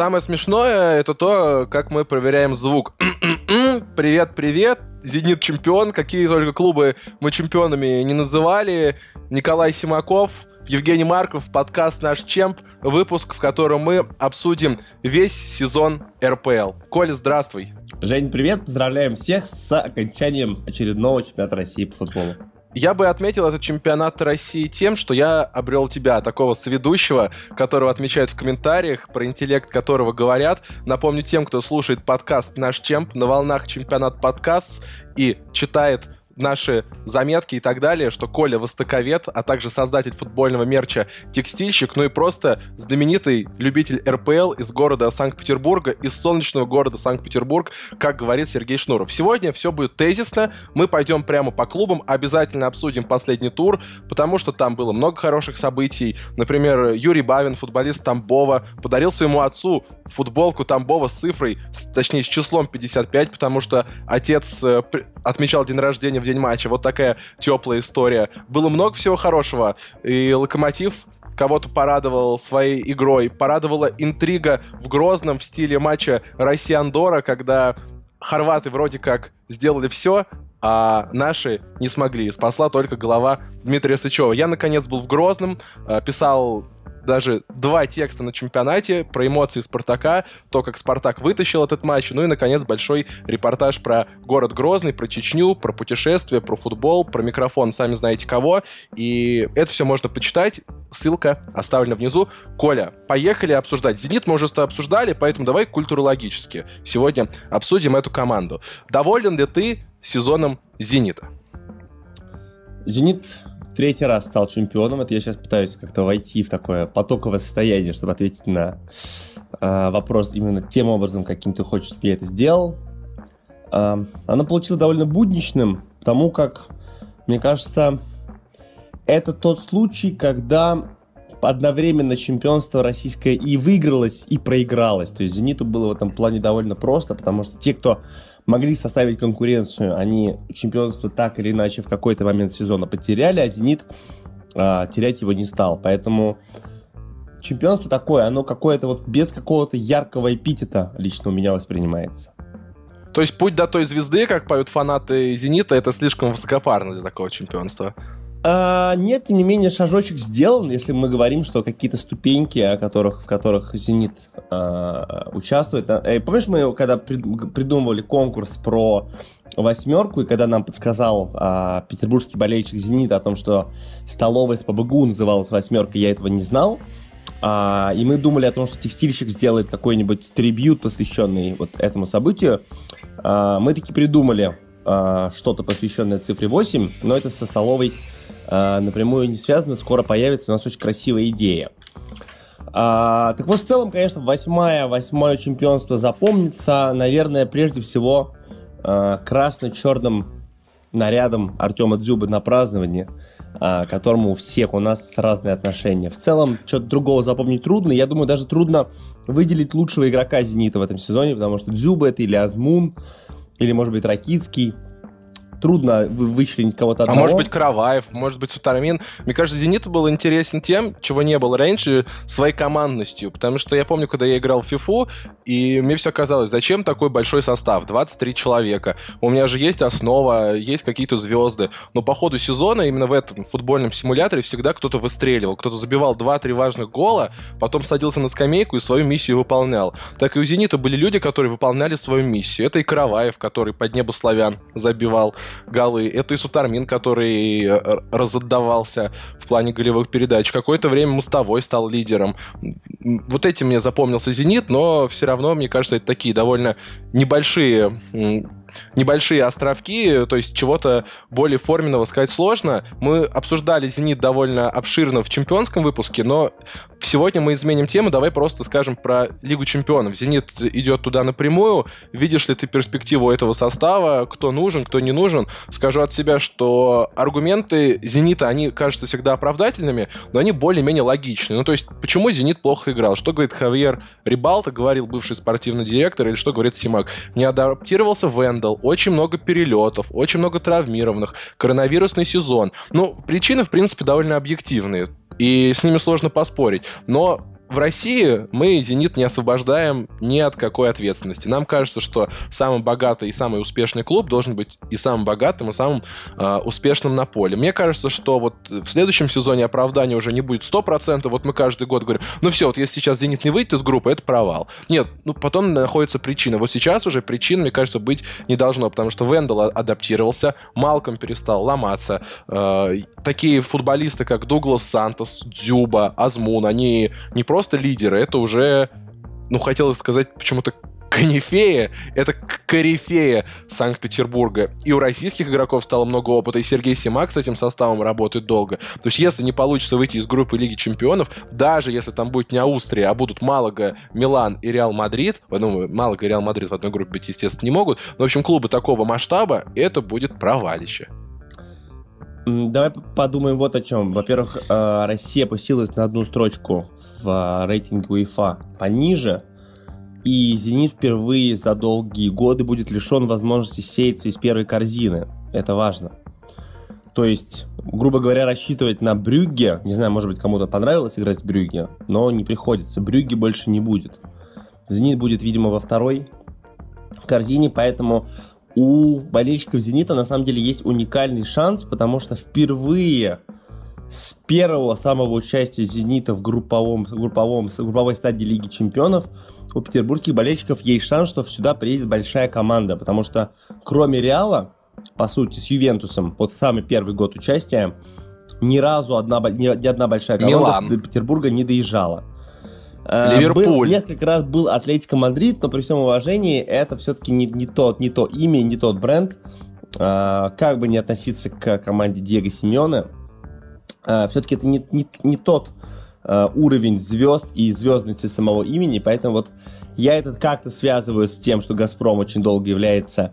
Самое смешное это то, как мы проверяем звук. привет, привет. Зенит чемпион. Какие только клубы мы чемпионами не называли. Николай Симаков, Евгений Марков, подкаст «Наш Чемп», выпуск, в котором мы обсудим весь сезон РПЛ. Коля, здравствуй. Жень, привет, поздравляем всех с окончанием очередного чемпионата России по футболу. Я бы отметил этот чемпионат России тем, что я обрел тебя, такого соведущего, которого отмечают в комментариях, про интеллект которого говорят. Напомню тем, кто слушает подкаст «Наш Чемп» на волнах чемпионат подкаст и читает наши заметки и так далее, что Коля востоковед, а также создатель футбольного мерча «Текстильщик», ну и просто знаменитый любитель РПЛ из города Санкт-Петербурга, из солнечного города Санкт-Петербург, как говорит Сергей Шнуров. Сегодня все будет тезисно, мы пойдем прямо по клубам, обязательно обсудим последний тур, потому что там было много хороших событий. Например, Юрий Бавин, футболист Тамбова, подарил своему отцу футболку Тамбова с цифрой, точнее, с числом 55, потому что отец э, отмечал день рождения в день матча. Вот такая теплая история. Было много всего хорошего. И Локомотив кого-то порадовал своей игрой. Порадовала интрига в Грозном в стиле матча Россия-Андора, когда хорваты вроде как сделали все, а наши не смогли. Спасла только голова Дмитрия Сычева. Я, наконец, был в Грозном, э, писал даже два текста на чемпионате про эмоции Спартака, то, как Спартак вытащил этот матч, ну и, наконец, большой репортаж про город Грозный, про Чечню, про путешествия, про футбол, про микрофон, сами знаете кого. И это все можно почитать. Ссылка оставлена внизу. Коля, поехали обсуждать. «Зенит» мы уже обсуждали, поэтому давай культурологически. Сегодня обсудим эту команду. Доволен ли ты сезоном «Зенита»? «Зенит» третий раз стал чемпионом. Это я сейчас пытаюсь как-то войти в такое потоковое состояние, чтобы ответить на э, вопрос именно тем образом, каким ты хочешь, чтобы я это сделал. Э, оно получилось довольно будничным, потому как, мне кажется, это тот случай, когда одновременно чемпионство российское и выигралось, и проигралось. То есть «Зениту» было в этом плане довольно просто, потому что те, кто могли составить конкуренцию, они чемпионство так или иначе в какой-то момент сезона потеряли, а «Зенит» а, терять его не стал. Поэтому чемпионство такое, оно какое-то вот без какого-то яркого эпитета лично у меня воспринимается. То есть путь до той звезды, как поют фанаты «Зенита», это слишком высокопарно для такого чемпионства? А, нет, тем не менее, шажочек сделан, если мы говорим, что какие-то ступеньки, о которых, в которых «Зенит» а, участвует. А, э, помнишь, мы когда придумывали конкурс про восьмерку, и когда нам подсказал а, петербургский болельщик «Зенита» о том, что столовая с ПБГУ называлась «восьмерка», я этого не знал. А, и мы думали о том, что текстильщик сделает какой-нибудь трибют, посвященный вот этому событию. А, мы таки придумали а, что-то посвященное цифре 8, но это со столовой напрямую не связано, скоро появится у нас очень красивая идея. А, так вот, в целом, конечно, восьмое, восьмое чемпионство запомнится, наверное, прежде всего э, красно-черным нарядом Артема Дзюбы на празднование, э, к которому у всех у нас разные отношения. В целом, что-то другого запомнить трудно. Я думаю, даже трудно выделить лучшего игрока «Зенита» в этом сезоне, потому что Дзюба это или Азмун, или, может быть, Ракицкий – трудно вычленить кого-то одного. А может быть Караваев, может быть Сутармин. Мне кажется, Зениту был интересен тем, чего не было раньше, своей командностью. Потому что я помню, когда я играл в ФИФУ, и мне все казалось, зачем такой большой состав, 23 человека. У меня же есть основа, есть какие-то звезды. Но по ходу сезона именно в этом футбольном симуляторе всегда кто-то выстреливал, кто-то забивал 2-3 важных гола, потом садился на скамейку и свою миссию выполнял. Так и у «Зенита» были люди, которые выполняли свою миссию. Это и Караваев, который под небо славян забивал голы. Это и Сутармин, который э, разотдавался в плане голевых передач. Какое-то время Мостовой стал лидером. Вот этим мне запомнился «Зенит», но все равно, мне кажется, это такие довольно небольшие небольшие островки, то есть чего-то более форменного сказать сложно. Мы обсуждали «Зенит» довольно обширно в чемпионском выпуске, но сегодня мы изменим тему, давай просто скажем про Лигу чемпионов. «Зенит» идет туда напрямую. Видишь ли ты перспективу этого состава? Кто нужен, кто не нужен? Скажу от себя, что аргументы «Зенита», они кажутся всегда оправдательными, но они более-менее логичны. Ну, то есть, почему «Зенит» плохо играл? Что говорит Хавьер Рибалта, говорил бывший спортивный директор, или что говорит Симак? Не адаптировался Вендел, очень много перелетов, очень много травмированных, коронавирусный сезон. Ну, причины, в принципе, довольно объективные и с ними сложно поспорить. Но в России мы «Зенит» не освобождаем ни от какой ответственности. Нам кажется, что самый богатый и самый успешный клуб должен быть и самым богатым, и самым э, успешным на поле. Мне кажется, что вот в следующем сезоне оправдания уже не будет 100%. Вот мы каждый год говорим, ну все, вот если сейчас «Зенит» не выйдет из группы, это провал. Нет, ну потом находится причина. Вот сейчас уже причин, мне кажется, быть не должно, потому что Вендел адаптировался, Малком перестал ломаться. Э, такие футболисты, как Дуглас Сантос, Дзюба, Азмун, они не просто лидеры, это уже, ну, хотелось сказать почему-то Канифея — это корифея Санкт-Петербурга. И у российских игроков стало много опыта, и Сергей Семак с этим составом работает долго. То есть если не получится выйти из группы Лиги Чемпионов, даже если там будет не Австрия, а будут Малага, Милан и Реал Мадрид, ну, Малага и Реал Мадрид в одной группе быть, естественно, не могут, но, в общем, клубы такого масштаба, это будет провалище. Давай подумаем вот о чем. Во-первых, э, Россия опустилась на одну строчку в э, рейтинге УЕФА пониже, и «Зенит» впервые за долгие годы будет лишен возможности сеяться из первой корзины. Это важно. То есть, грубо говоря, рассчитывать на Брюгге, не знаю, может быть, кому-то понравилось играть с Брюгге, но не приходится. Брюгге больше не будет. «Зенит» будет, видимо, во второй корзине, поэтому у болельщиков «Зенита» на самом деле есть уникальный шанс, потому что впервые с первого самого участия «Зенита» в групповом, групповом, групповой стадии Лиги Чемпионов у петербургских болельщиков есть шанс, что сюда приедет большая команда, потому что кроме «Реала», по сути, с «Ювентусом», вот самый первый год участия, ни разу одна, ни, одна большая команда Милан. до Петербурга не доезжала. Э, Ливерпуль. Был, несколько раз был Атлетико Мадрид, но при всем уважении это все-таки не, не, тот, не то имя, не тот бренд. А, как бы не относиться к команде Диего Симеона, а, все-таки это не, не, не тот а, уровень звезд и звездности самого имени, поэтому вот я этот как-то связываю с тем, что Газпром очень долго является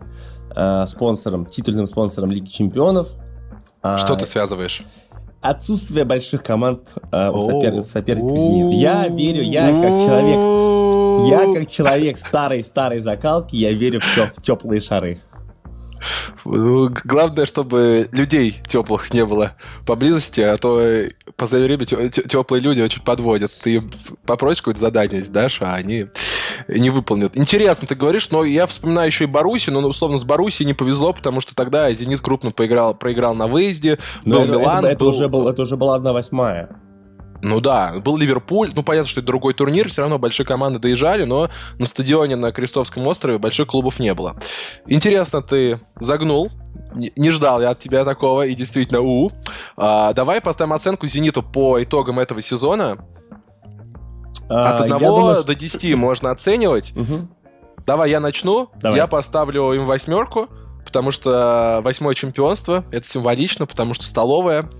а, спонсором, титульным спонсором Лиги Чемпионов. Что ты связываешь? Отсутствие больших команд э, у сопер... соперников Зенита. Я верю, я как человек, я как человек старой-старой закалки, я верю в, теп- в теплые шары. Главное, чтобы людей теплых не было поблизости, а то позови время теплые люди очень подводят. Ты попросишь какое-то задание дашь, а они не выполнят. Интересно, ты говоришь, но я вспоминаю еще и Баруси, но условно с Баруси не повезло, потому что тогда Зенит крупно поиграл, проиграл на выезде, но был это, Милан. Это, это, был... уже был, это уже была одна восьмая. Ну да, был Ливерпуль, ну понятно, что это другой турнир, все равно большие команды доезжали, но на стадионе на Крестовском острове больших клубов не было. Интересно, ты загнул, не ждал я от тебя такого, и действительно, у. А, давай поставим оценку «Зениту» по итогам этого сезона. А, от 1 думаю, до 10 можно оценивать. Давай я начну. Давай. Я поставлю им восьмерку потому что восьмое чемпионство — это символично, потому что столовая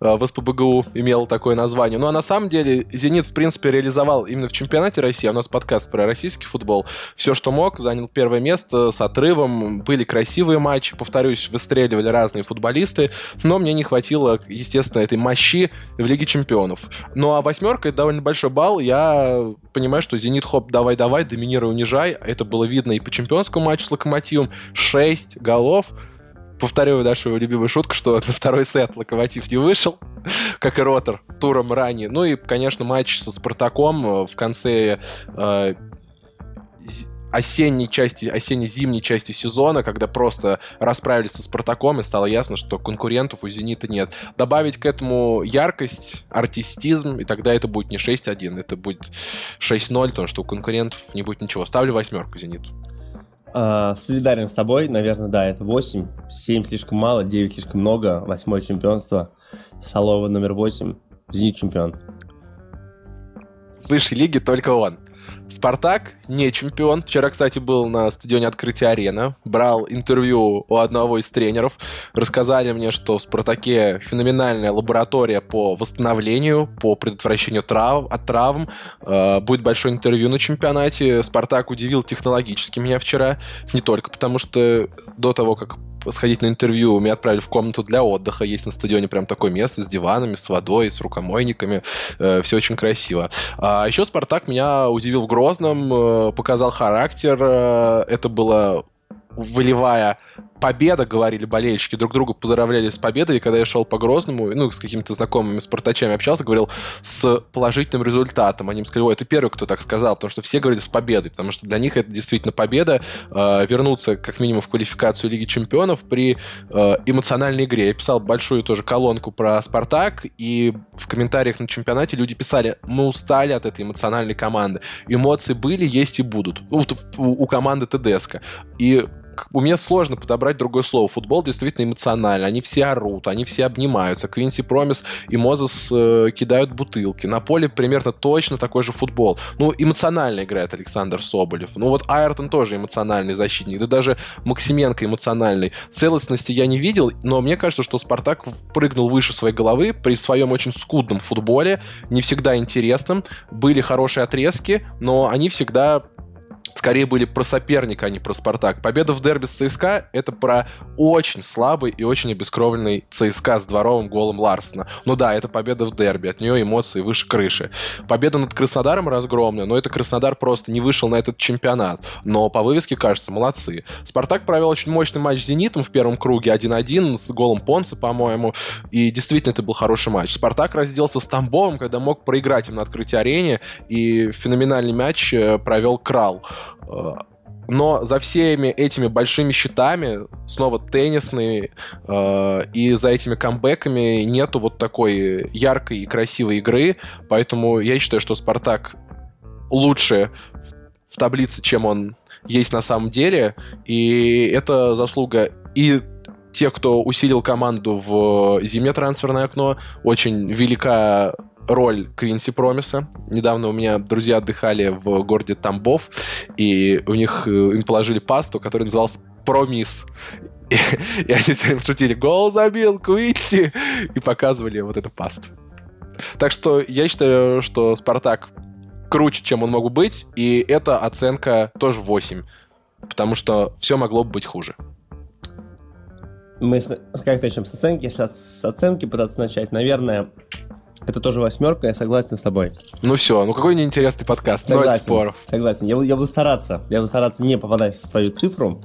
э, в СПБГУ имела такое название. Ну а на самом деле «Зенит» в принципе реализовал именно в чемпионате России, у нас подкаст про российский футбол, все, что мог, занял первое место с отрывом, были красивые матчи, повторюсь, выстреливали разные футболисты, но мне не хватило, естественно, этой мощи в Лиге чемпионов. Ну а восьмерка — это довольно большой балл, я понимаю, что «Зенит» хоп, давай-давай, доминируй, унижай, это было видно и по чемпионскому матчу с «Локомотивом», 6 голов голов. Повторю нашу любимую шутку, что на второй сет Локомотив не вышел, как и Ротор, туром ранее. Ну и, конечно, матч со Спартаком в конце э, осенней части, осенне-зимней части сезона, когда просто расправились со Спартаком, и стало ясно, что конкурентов у «Зенита» нет. Добавить к этому яркость, артистизм, и тогда это будет не 6-1, это будет 6-0, потому что у конкурентов не будет ничего. Ставлю восьмерку «Зениту». Uh, солидарен с тобой, наверное, да, это 8. 7 слишком мало, 9 слишком много. Восьмое чемпионство. Солова номер 8. Зенит чемпион. В высшей лиге только он. Спартак не чемпион. Вчера, кстати, был на стадионе открытия арена. Брал интервью у одного из тренеров. Рассказали мне, что в Спартаке феноменальная лаборатория по восстановлению, по предотвращению трав, от травм. Э, будет большое интервью на чемпионате. Спартак удивил технологически меня вчера. Не только потому, что до того, как сходить на интервью, меня отправили в комнату для отдыха. Есть на стадионе прям такое место с диванами, с водой, с рукомойниками. Э, все очень красиво. А еще Спартак меня удивил в Грозном, э, показал характер. Э, это было волевая победа, говорили болельщики, друг друга поздравляли с победой, и когда я шел по Грозному, ну, с какими-то знакомыми спартачами общался, говорил с положительным результатом. Они мне сказали, ой, это первый, кто так сказал, потому что все говорили с победой, потому что для них это действительно победа, э, вернуться как минимум в квалификацию Лиги Чемпионов при э, эмоциональной игре. Я писал большую тоже колонку про Спартак, и в комментариях на чемпионате люди писали, мы устали от этой эмоциональной команды. Эмоции были, есть и будут. У, у, у команды ТДСК. И у меня сложно подобрать другое слово. Футбол действительно эмоциональный. Они все орут, они все обнимаются. Квинси Промис и Мозес э, кидают бутылки. На поле примерно точно такой же футбол. Ну, эмоционально играет Александр Соболев. Ну, вот Айртон тоже эмоциональный защитник. Да даже Максименко эмоциональный. Целостности я не видел, но мне кажется, что Спартак прыгнул выше своей головы при своем очень скудном футболе, не всегда интересном. Были хорошие отрезки, но они всегда скорее были про соперника, а не про Спартак. Победа в дерби с ЦСКА — это про очень слабый и очень обескровленный ЦСКА с дворовым голом Ларсона. Ну да, это победа в дерби, от нее эмоции выше крыши. Победа над Краснодаром разгромная, но это Краснодар просто не вышел на этот чемпионат. Но по вывеске, кажется, молодцы. Спартак провел очень мощный матч с «Зенитом» в первом круге 1-1 с голом Понса, по-моему, и действительно это был хороший матч. Спартак разделся с Тамбовым, когда мог проиграть им на открытии арене, и феноменальный мяч э, провел Крал. Э, но за всеми этими большими счетами, снова теннисные, э, и за этими камбэками нету вот такой яркой и красивой игры. Поэтому я считаю, что Спартак лучше в таблице, чем он есть на самом деле. И это заслуга и тех, кто усилил команду в зиме трансферное окно. Очень велика роль Квинси Промиса. Недавно у меня друзья отдыхали в городе Тамбов, и у них э, им положили пасту, которая называлась Промис. И, и они все время шутили, гол забил Квинси, и показывали вот эту пасту. Так что я считаю, что Спартак круче, чем он мог быть, и эта оценка тоже 8, потому что все могло бы быть хуже. Мы как начнем с оценки? Если с оценки пытаться начать, наверное, это тоже восьмерка, я согласен с тобой. Ну все, ну какой неинтересный подкаст, согласен, ноль споров. Согласен, я, я буду стараться, я буду стараться не попадать в твою цифру.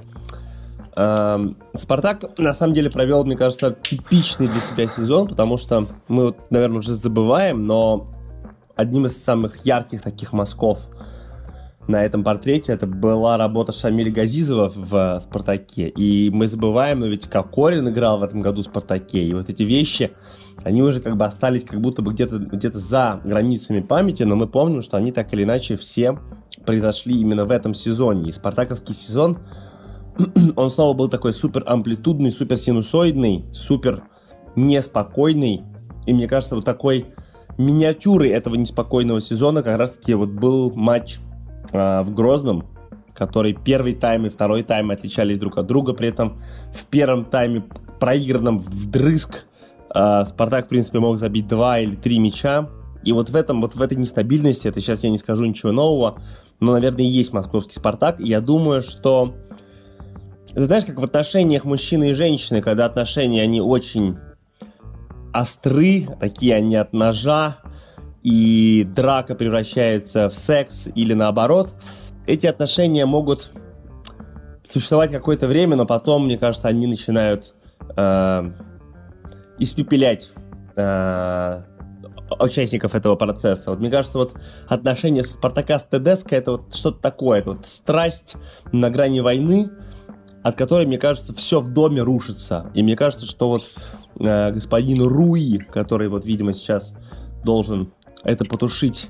Эм, Спартак, на самом деле, провел, мне кажется, типичный для себя сезон, потому что мы, вот, наверное, уже забываем, но одним из самых ярких таких мазков на этом портрете это была работа Шамиля Газизова в «Спартаке». И мы забываем, но ведь Кокорин играл в этом году в «Спартаке». И вот эти вещи, они уже как бы остались как будто бы где-то где за границами памяти, но мы помним, что они так или иначе все произошли именно в этом сезоне. И спартаковский сезон, он снова был такой супер амплитудный, супер синусоидный, супер неспокойный. И мне кажется, вот такой миниатюрой этого неспокойного сезона как раз-таки вот был матч э, в Грозном, который первый тайм и второй тайм отличались друг от друга. При этом в первом тайме проигранном вдрызг э, Спартак, в принципе, мог забить два или три мяча. И вот в этом, вот в этой нестабильности, это сейчас я не скажу ничего нового, но, наверное, есть московский Спартак. И я думаю, что знаешь, как в отношениях мужчины и женщины, когда отношения, они очень остры, такие они от ножа, и драка превращается в секс или наоборот, эти отношения могут существовать какое-то время, но потом, мне кажется, они начинают э, испепелять э, участников этого процесса. Вот мне кажется, вот отношения Спартака с Тедеско это вот что-то такое, это вот страсть на грани войны, от которой, мне кажется, все в доме рушится. И мне кажется, что вот э, господин Руи, который вот, видимо, сейчас должен это потушить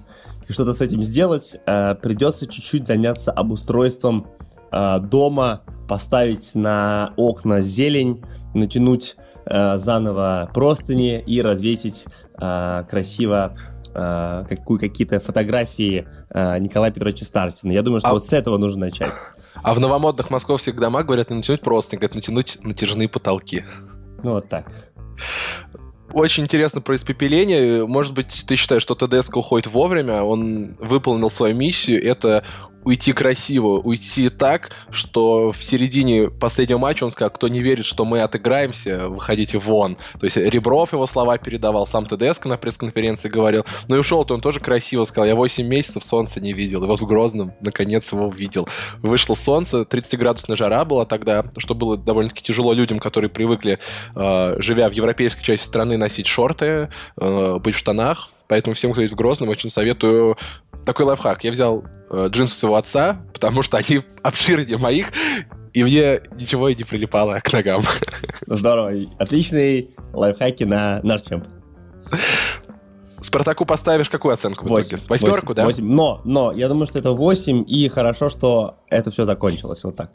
и что-то с этим сделать, э, придется чуть-чуть заняться обустройством э, дома, поставить на окна зелень, натянуть э, заново простыни и развесить красиво какую, какие-то фотографии Николая Петровича Старостина. Я думаю, что а... вот с этого нужно начать. А в новомодных московских домах говорят не натянуть простыни, говорят натянуть натяжные потолки. Ну вот так. Очень интересно про испепеление. Может быть, ты считаешь, что ТДСК уходит вовремя, он выполнил свою миссию. Это уйти красиво, уйти так, что в середине последнего матча он сказал, кто не верит, что мы отыграемся, выходите вон. То есть Ребров его слова передавал, сам ТДСК на пресс-конференции говорил. Ну и ушел-то он тоже красиво сказал, я 8 месяцев солнца не видел, и вот в Грозном наконец его увидел. Вышло солнце, 30-градусная жара была тогда, что было довольно-таки тяжело людям, которые привыкли, э, живя в европейской части страны, носить шорты, э, быть в штанах, Поэтому всем, кто есть в Грозном, очень советую такой лайфхак. Я взял э, джинсы своего отца, потому что они обширнее моих, и мне ничего и не прилипало к ногам. Здорово. Отличный лайфхаки на наш чемп. Спартаку поставишь какую оценку в 8, итоге? Восьмерку, 8, да? 8. Но, но, я думаю, что это 8, и хорошо, что это все закончилось вот так.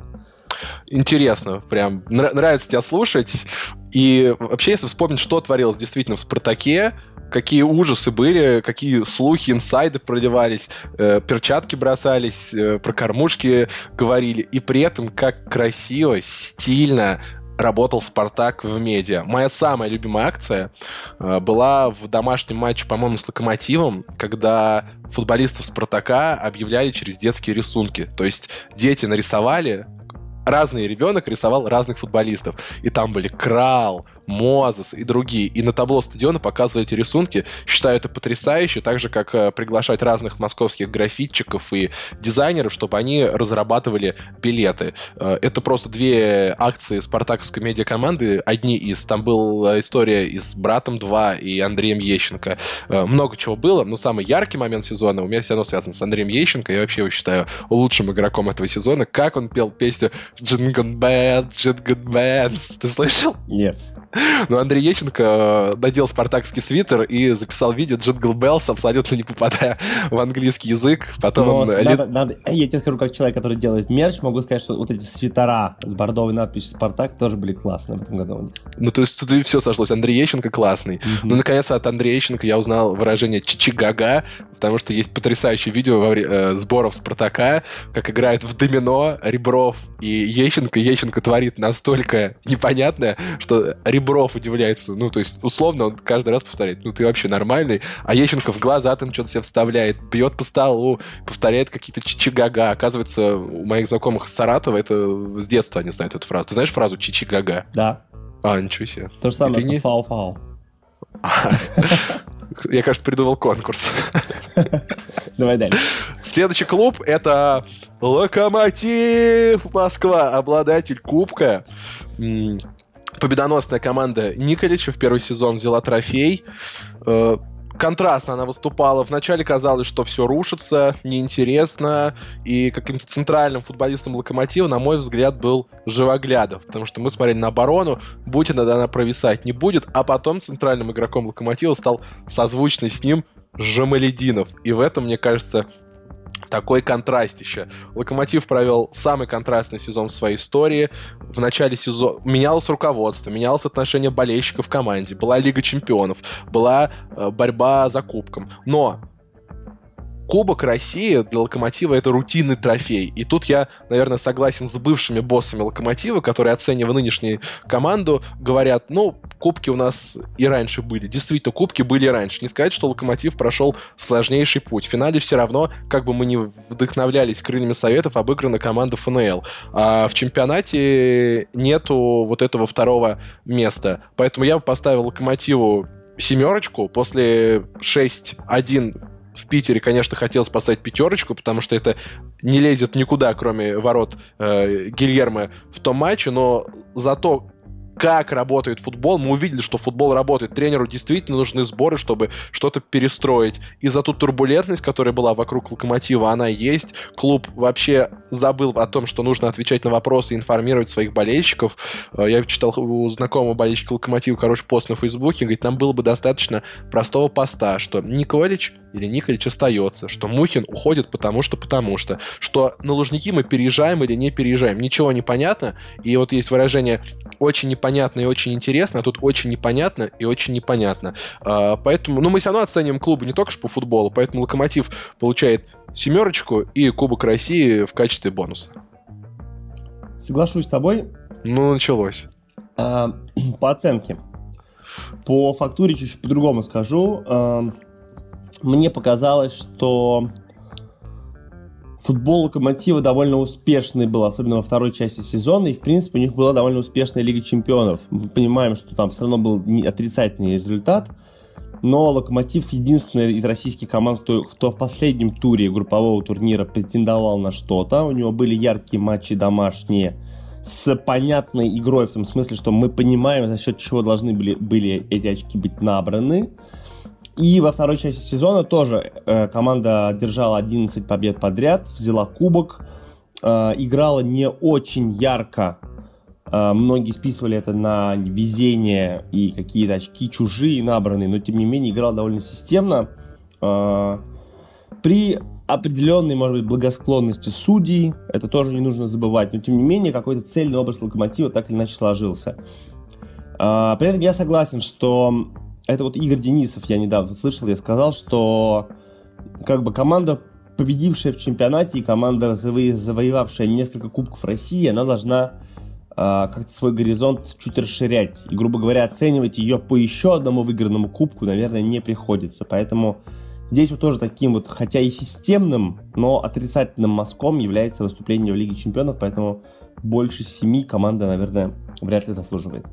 Интересно, прям нравится тебя слушать. И вообще, если вспомнить, что творилось действительно в «Спартаке», какие ужасы были, какие слухи, инсайды проливались, э, перчатки бросались, э, про кормушки говорили, и при этом как красиво, стильно работал «Спартак» в медиа. Моя самая любимая акция э, была в домашнем матче, по-моему, с «Локомотивом», когда футболистов «Спартака» объявляли через детские рисунки. То есть дети нарисовали разный ребенок рисовал разных футболистов. И там были Крал, Мозес и другие. И на табло стадиона показывали эти рисунки. Считаю это потрясающе, так же, как э, приглашать разных московских графитчиков и дизайнеров, чтобы они разрабатывали билеты. Э, это просто две акции спартаковской медиакоманды. Одни из. Там была история и с «Братом 2» и Андреем Ещенко. Э, много чего было, но самый яркий момент сезона у меня все равно связан с Андреем Ещенко. Я вообще его считаю лучшим игроком этого сезона. Как он пел песню «Jingle Bells, Jingle Bells». Ты слышал? Нет. Но Андрей Ещенко э, надел спартакский свитер и записал видео Jingle Bells, абсолютно не попадая в английский язык. Потом Но он... надо, надо, я тебе скажу, как человек, который делает мерч, могу сказать, что вот эти свитера с бордовой надписью «Спартак» тоже были классные в этом году. Ну, то есть тут все сошлось. Андрей Ещенко классный. Mm-hmm. Ну, наконец, от Андрея Ещенко я узнал выражение «чичигага», потому что есть потрясающее видео во время э, сборов «Спартака», как играют в домино Ребров и Ещенко. Ещенко творит настолько непонятное, что Ребров удивляется. Ну, то есть, условно, он каждый раз повторяет, ну, ты вообще нормальный. А Ещенко в глаза там что-то себе вставляет, бьет по столу, повторяет какие-то чичигага. Оказывается, у моих знакомых из Саратова это с детства они знают эту фразу. Ты знаешь фразу чичигага? Да. А, ничего себе. То же самое, что не... фау-фау. Я, кажется, придумал конкурс. Давай дальше. Следующий клуб — это Локомотив Москва, обладатель кубка. Победоносная команда Николича в первый сезон взяла трофей. Э, контрастно она выступала. Вначале казалось, что все рушится, неинтересно, и каким-то центральным футболистом Локомотива, на мой взгляд, был Живоглядов, потому что мы смотрели на оборону, будет иногда она провисать, не будет, а потом центральным игроком Локомотива стал созвучный с ним Жамалединов. И в этом, мне кажется, такой контрастище. Локомотив провел самый контрастный сезон в своей истории. В начале сезона менялось руководство, менялось отношение болельщиков в команде, была Лига чемпионов, была э, борьба за кубком. Но Кубок России для Локомотива это рутинный трофей. И тут я, наверное, согласен с бывшими боссами Локомотива, которые, оценивая нынешнюю команду, говорят, ну, кубки у нас и раньше были. Действительно, кубки были и раньше. Не сказать, что Локомотив прошел сложнейший путь. В финале все равно, как бы мы не вдохновлялись крыльями советов, обыграна команда ФНЛ. А в чемпионате нету вот этого второго места. Поэтому я бы поставил Локомотиву семерочку после 6-1 в Питере, конечно, хотел спасать пятерочку, потому что это не лезет никуда, кроме ворот э, Гильермо в том матче, но зато как работает футбол, мы увидели, что футбол работает. Тренеру действительно нужны сборы, чтобы что-то перестроить. И за ту турбулентность, которая была вокруг Локомотива, она есть. Клуб вообще забыл о том, что нужно отвечать на вопросы информировать своих болельщиков. Э, я читал у знакомого болельщика Локомотива, короче, пост на Фейсбуке, говорит, нам было бы достаточно простого поста, что Николич или Николич остается, что Мухин уходит потому что потому что, что на Лужники мы переезжаем или не переезжаем. Ничего не понятно, и вот есть выражение очень непонятно и очень интересно, а тут очень непонятно и очень непонятно. А, поэтому, ну, мы все равно оценим клубы не только по футболу, поэтому Локомотив получает семерочку и Кубок России в качестве бонуса. Соглашусь с тобой. Ну, началось. А, по оценке. По фактуре чуть-чуть по-другому скажу. Мне показалось, что футбол Локомотива довольно успешный был, особенно во второй части сезона, и, в принципе, у них была довольно успешная Лига Чемпионов. Мы понимаем, что там все равно был отрицательный результат, но Локомотив единственная из российских команд, кто, кто в последнем туре группового турнира претендовал на что-то. У него были яркие матчи домашние с понятной игрой, в том смысле, что мы понимаем, за счет чего должны были, были эти очки быть набраны. И во второй части сезона тоже э, команда держала 11 побед подряд, взяла кубок, э, играла не очень ярко. Э, многие списывали это на везение и какие-то очки чужие набранные, но тем не менее играла довольно системно. Э, при определенной, может быть, благосклонности судей, это тоже не нужно забывать, но тем не менее какой-то цельный образ локомотива так или иначе сложился. Э, при этом я согласен, что это вот Игорь Денисов, я недавно слышал, я сказал, что как бы команда, победившая в чемпионате, и команда, заво- завоевавшая несколько кубков России, она должна э, как-то свой горизонт чуть расширять. И, грубо говоря, оценивать ее по еще одному выигранному кубку, наверное, не приходится. Поэтому здесь вот тоже таким вот, хотя и системным, но отрицательным мазком является выступление в Лиге Чемпионов, поэтому больше семи команда, наверное, вряд ли заслуживает.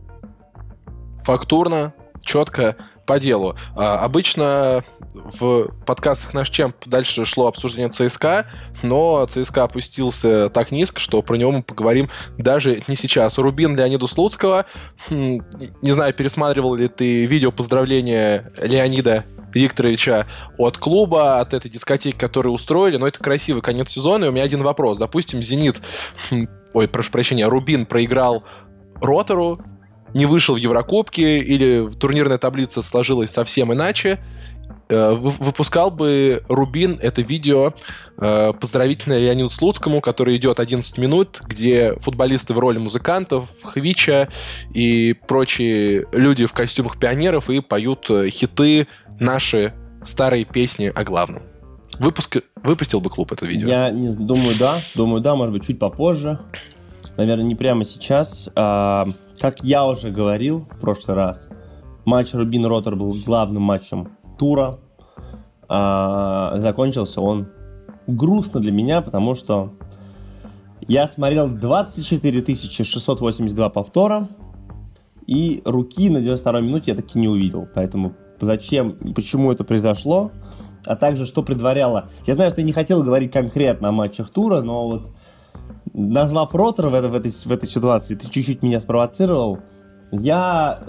Фактурно, четко по делу. А, обычно в подкастах «Наш Чемп» дальше шло обсуждение ЦСКА, но ЦСКА опустился так низко, что про него мы поговорим даже не сейчас. Рубин Леониду Слуцкого. Хм, не знаю, пересматривал ли ты видео поздравления Леонида Викторовича от клуба, от этой дискотеки, которую устроили, но это красивый конец сезона, и у меня один вопрос. Допустим, «Зенит», хм, ой, прошу прощения, Рубин проиграл Ротору, не вышел в Еврокубке или турнирная таблица сложилась совсем иначе, э, выпускал бы Рубин это видео э, поздравительное Леониду Слуцкому, который идет 11 минут, где футболисты в роли музыкантов, Хвича и прочие люди в костюмах пионеров и поют э, хиты наши старые песни о главном. Выпуск, выпустил бы клуб это видео? Я не думаю, да. Думаю, да, может быть, чуть попозже. Наверное, не прямо сейчас. А, как я уже говорил в прошлый раз, матч Рубин Ротор был главным матчем тура. А, закончился он грустно для меня, потому что я смотрел 24 682 повтора, и руки на 92 минуте я таки не увидел. Поэтому зачем, почему это произошло, а также что предваряло. Я знаю, что ты не хотел говорить конкретно о матчах тура, но вот назвав Ротор в, это, в, этой, в этой ситуации, ты чуть-чуть меня спровоцировал. Я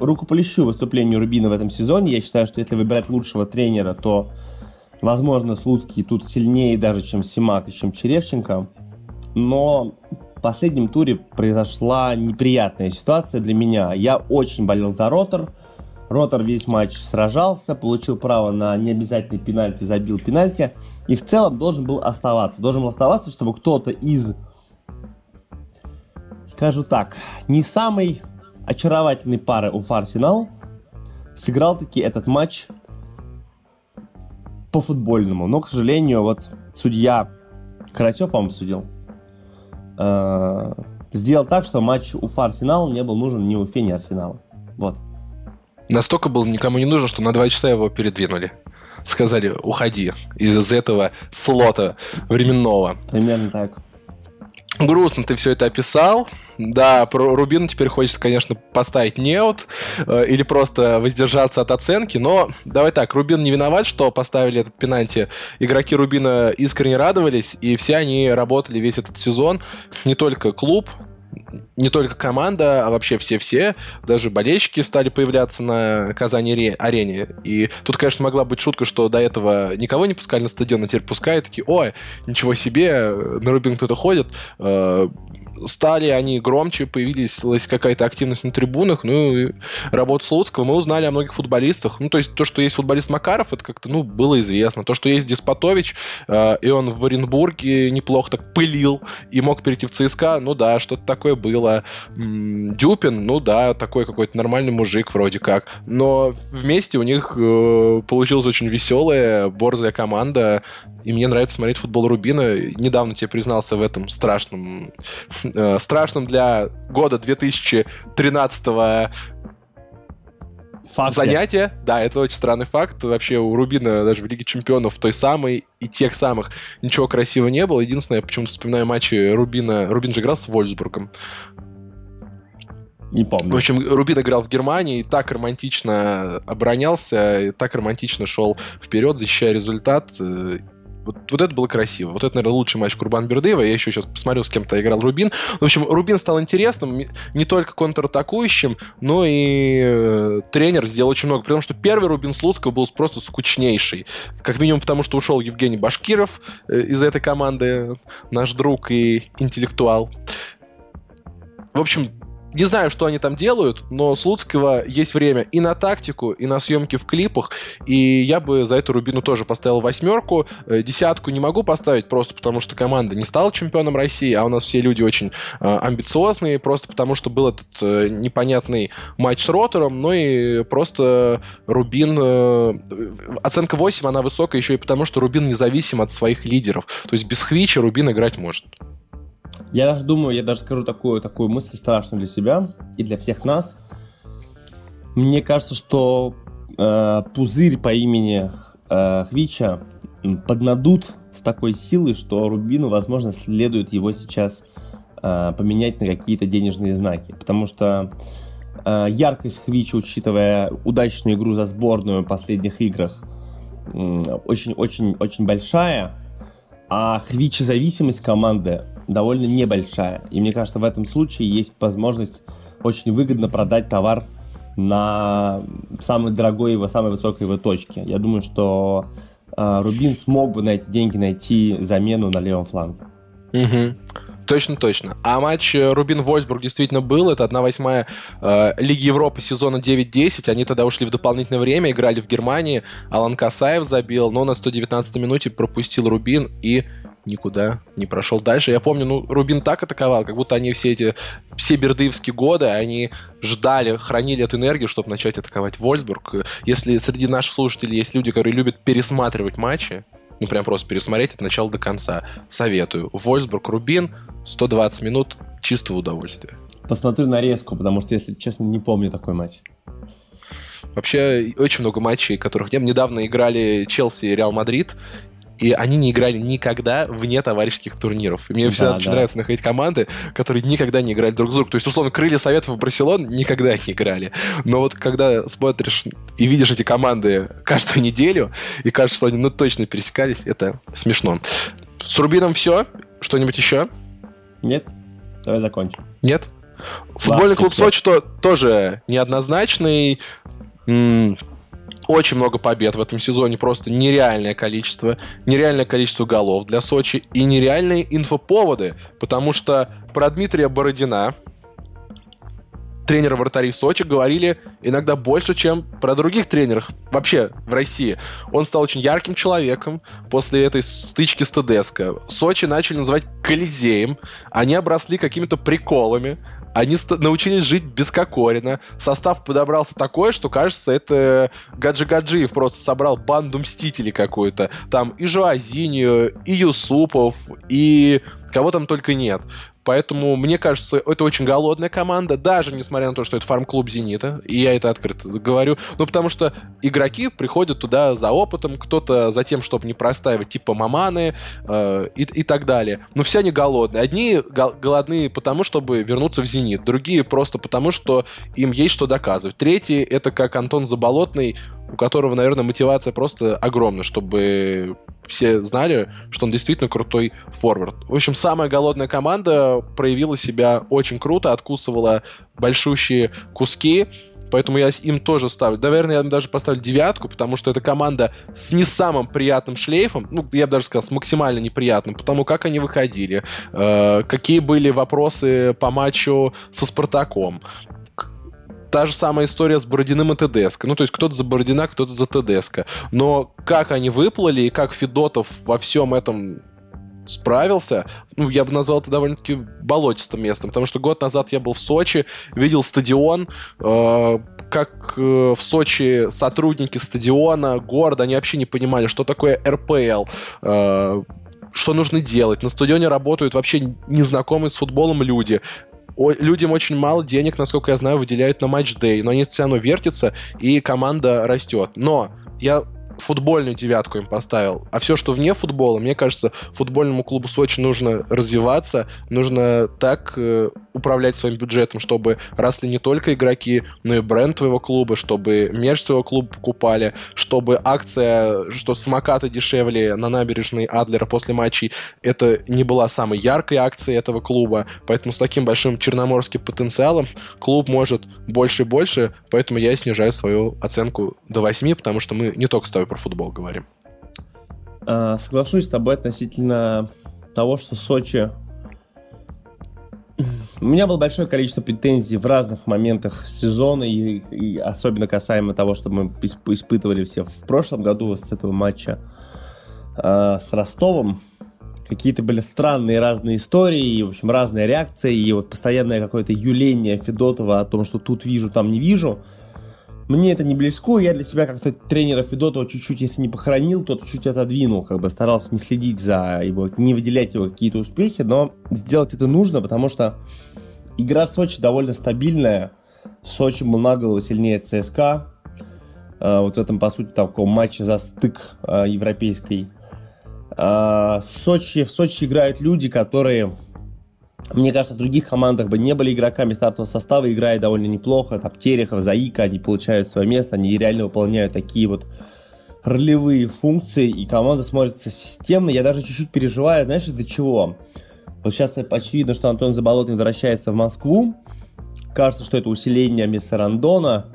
рукополищу выступлению Рубина в этом сезоне. Я считаю, что если выбирать лучшего тренера, то, возможно, Слуцкий тут сильнее даже, чем Симак и чем Черевченко. Но в последнем туре произошла неприятная ситуация для меня. Я очень болел за Ротор. Ротор весь матч сражался, получил право на необязательный пенальти, забил пенальти. И в целом должен был оставаться. Должен был оставаться, чтобы кто-то из, скажу так, не самой очаровательной пары Уфа Арсенал сыграл таки этот матч по футбольному. Но, к сожалению, вот судья Карасев, по-моему, судил, э, сделал так, что матч Уфа Арсенал не был нужен ни Уфе, ни Арсеналу. Вот. Настолько был никому не нужен, что на два часа его передвинули. Сказали, уходи из этого слота временного. Примерно так. Грустно ты все это описал. Да, про Рубину теперь хочется, конечно, поставить неут э, или просто воздержаться от оценки, но давай так, Рубин не виноват, что поставили этот пенальти. Игроки Рубина искренне радовались, и все они работали весь этот сезон. Не только клуб, не только команда, а вообще все-все, даже болельщики стали появляться на Казани-арене. И тут, конечно, могла быть шутка, что до этого никого не пускали на стадион, а теперь пускают, такие, ой, ничего себе, на Рубин кто-то ходит. Э, стали они громче, появилась какая-то активность на трибунах, ну, и работа Слуцкого, мы узнали о многих футболистах. Ну, то есть то, что есть футболист Макаров, это как-то, ну, было известно. То, что есть Деспотович, э, и он в Оренбурге неплохо так пылил и мог перейти в ЦСКА, ну да, что-то такое было. Дюпин, ну да, такой какой-то нормальный мужик вроде как. Но вместе у них э, получилась очень веселая, борзая команда, и мне нравится смотреть футбол Рубина. Недавно тебе признался в этом страшном, э, страшном для года 2013 в Факте. занятие. Да, это очень странный факт. Вообще у Рубина даже в Лиге Чемпионов той самой и тех самых ничего красивого не было. Единственное, я почему-то вспоминаю матчи Рубина. Рубин же играл с Вольсбургом. Не помню. В общем, Рубин играл в Германии и так романтично оборонялся, и так романтично шел вперед, защищая результат. Вот, вот это было красиво. Вот это, наверное, лучший матч Курбан Бердыева. Я еще сейчас посмотрел, с кем-то играл Рубин. В общем, Рубин стал интересным не только контратакующим, но и э, тренер сделал очень много. Потому что первый Рубин Слуцкого был просто скучнейший. Как минимум потому, что ушел Евгений Башкиров э, из этой команды, наш друг и интеллектуал. В общем, не знаю, что они там делают, но Слуцкого есть время и на тактику, и на съемки в клипах, и я бы за эту Рубину тоже поставил восьмерку. Э, десятку не могу поставить просто потому, что команда не стала чемпионом России, а у нас все люди очень э, амбициозные, просто потому что был этот э, непонятный матч с Ротором, ну и просто Рубин... Э, оценка 8, она высокая еще и потому, что Рубин независим от своих лидеров. То есть без Хвича Рубин играть может. Я даже думаю, я даже скажу такую, такую мысль страшную для себя и для всех нас. Мне кажется, что э, пузырь по имени э, Хвича поднадут с такой силой, что Рубину, возможно, следует его сейчас э, поменять на какие-то денежные знаки. Потому что э, яркость Хвича, учитывая удачную игру за сборную в последних играх, очень-очень-очень э, большая, а Хвича зависимость команды довольно небольшая. И мне кажется, в этом случае есть возможность очень выгодно продать товар на самой дорогой его, самой высокой его точке. Я думаю, что э, Рубин смог бы на эти деньги найти замену на левом фланге. Угу. Точно, точно. А матч э, Рубин-Вольсбург действительно был. Это 1-8 э, Лиги Европы сезона 9-10. Они тогда ушли в дополнительное время, играли в Германии. Алан Касаев забил, но на 119 минуте пропустил Рубин и никуда не прошел дальше. Я помню, ну, Рубин так атаковал, как будто они все эти, все бердыевские годы, они ждали, хранили эту энергию, чтобы начать атаковать Вольсбург. Если среди наших слушателей есть люди, которые любят пересматривать матчи, ну, прям просто пересмотреть от начала до конца, советую. Вольфсбург, Рубин, 120 минут чистого удовольствия. Посмотрю нарезку, потому что, если честно, не помню такой матч. Вообще, очень много матчей, которых не Недавно играли Челси и Реал Мадрид, и они не играли никогда вне товарищеских турниров. И мне всегда да, очень да. нравится находить команды, которые никогда не играли друг с другом. То есть, условно, Крылья Советов и Барселона никогда не играли. Но вот когда смотришь и видишь эти команды каждую неделю, и кажется, что они ну точно пересекались, это смешно. С Рубином все? Что-нибудь еще? Нет. Давай закончим. Нет? Футбольный клуб Сочи то, тоже неоднозначный. М- очень много побед в этом сезоне, просто нереальное количество, нереальное количество голов для Сочи и нереальные инфоповоды, потому что про Дмитрия Бородина, тренера вратарей Сочи, говорили иногда больше, чем про других тренеров вообще в России. Он стал очень ярким человеком после этой стычки с ТДСК. Сочи начали называть Колизеем, они обросли какими-то приколами, они научились жить без Кокорина. Состав подобрался такой, что, кажется, это Гаджи Гаджиев просто собрал банду мстителей какую-то. Там и Жуазинью, и Юсупов, и кого там только нет. Поэтому, мне кажется, это очень голодная команда, даже несмотря на то, что это фарм-клуб «Зенита», и я это открыто говорю. Ну, потому что игроки приходят туда за опытом, кто-то за тем, чтобы не простаивать, типа Маманы э, и, и так далее. Но все они голодные. Одни гол- голодные потому, чтобы вернуться в «Зенит», другие просто потому, что им есть что доказывать. Третьи — это как Антон Заболотный, у которого, наверное, мотивация просто огромна, чтобы все знали, что он действительно крутой форвард. В общем, самая голодная команда проявила себя очень круто, откусывала большущие куски, Поэтому я им тоже ставлю. Наверное, я им даже поставлю девятку, потому что это команда с не самым приятным шлейфом. Ну, я бы даже сказал, с максимально неприятным. Потому как они выходили, э, какие были вопросы по матчу со Спартаком та же самая история с Бородиным и ТДСК. Ну, то есть кто-то за Бородина, кто-то за ТДСК. Но как они выплыли и как Федотов во всем этом справился, ну, я бы назвал это довольно-таки болотистым местом, потому что год назад я был в Сочи, видел стадион, э, как э, в Сочи сотрудники стадиона, города, они вообще не понимали, что такое РПЛ, э, что нужно делать. На стадионе работают вообще незнакомые с футболом люди о, людям очень мало денег, насколько я знаю, выделяют на матч-дей, но они все равно вертятся, и команда растет. Но я футбольную девятку им поставил. А все, что вне футбола, мне кажется, футбольному клубу Сочи нужно развиваться, нужно так э, управлять своим бюджетом, чтобы росли не только игроки, но и бренд твоего клуба, чтобы мерч своего клуба покупали, чтобы акция, что самокаты дешевле на набережной Адлера после матчей, это не была самой яркой акцией этого клуба. Поэтому с таким большим черноморским потенциалом клуб может больше и больше, поэтому я снижаю свою оценку до 8, потому что мы не только с тобой про футбол говорим. А, соглашусь с тобой относительно того, что Сочи... У меня было большое количество претензий в разных моментах сезона, и, и особенно касаемо того, что мы испытывали все в прошлом году с этого матча э, с Ростовом. Какие-то были странные разные истории, и, в общем, разные реакции, и вот постоянное какое-то юление Федотова о том, что тут вижу, там не вижу – мне это не близко, я для себя как-то тренера Федотова чуть-чуть, если не похоронил, то чуть-чуть отодвинул, как бы старался не следить за его, не выделять его какие-то успехи, но сделать это нужно, потому что игра Сочи довольно стабильная, Сочи был на голову сильнее ЦСКА, а, вот в этом, по сути, таком матче за стык а, европейской. А, Сочи, в Сочи играют люди, которые мне кажется, в других командах бы не были игроками стартового состава, играя довольно неплохо. Там Терехов, Заика, они получают свое место, они реально выполняют такие вот ролевые функции, и команда смотрится системно. Я даже чуть-чуть переживаю, знаешь, из-за чего? Вот сейчас очевидно, что Антон Заболотный возвращается в Москву. Кажется, что это усиление вместо Рандона.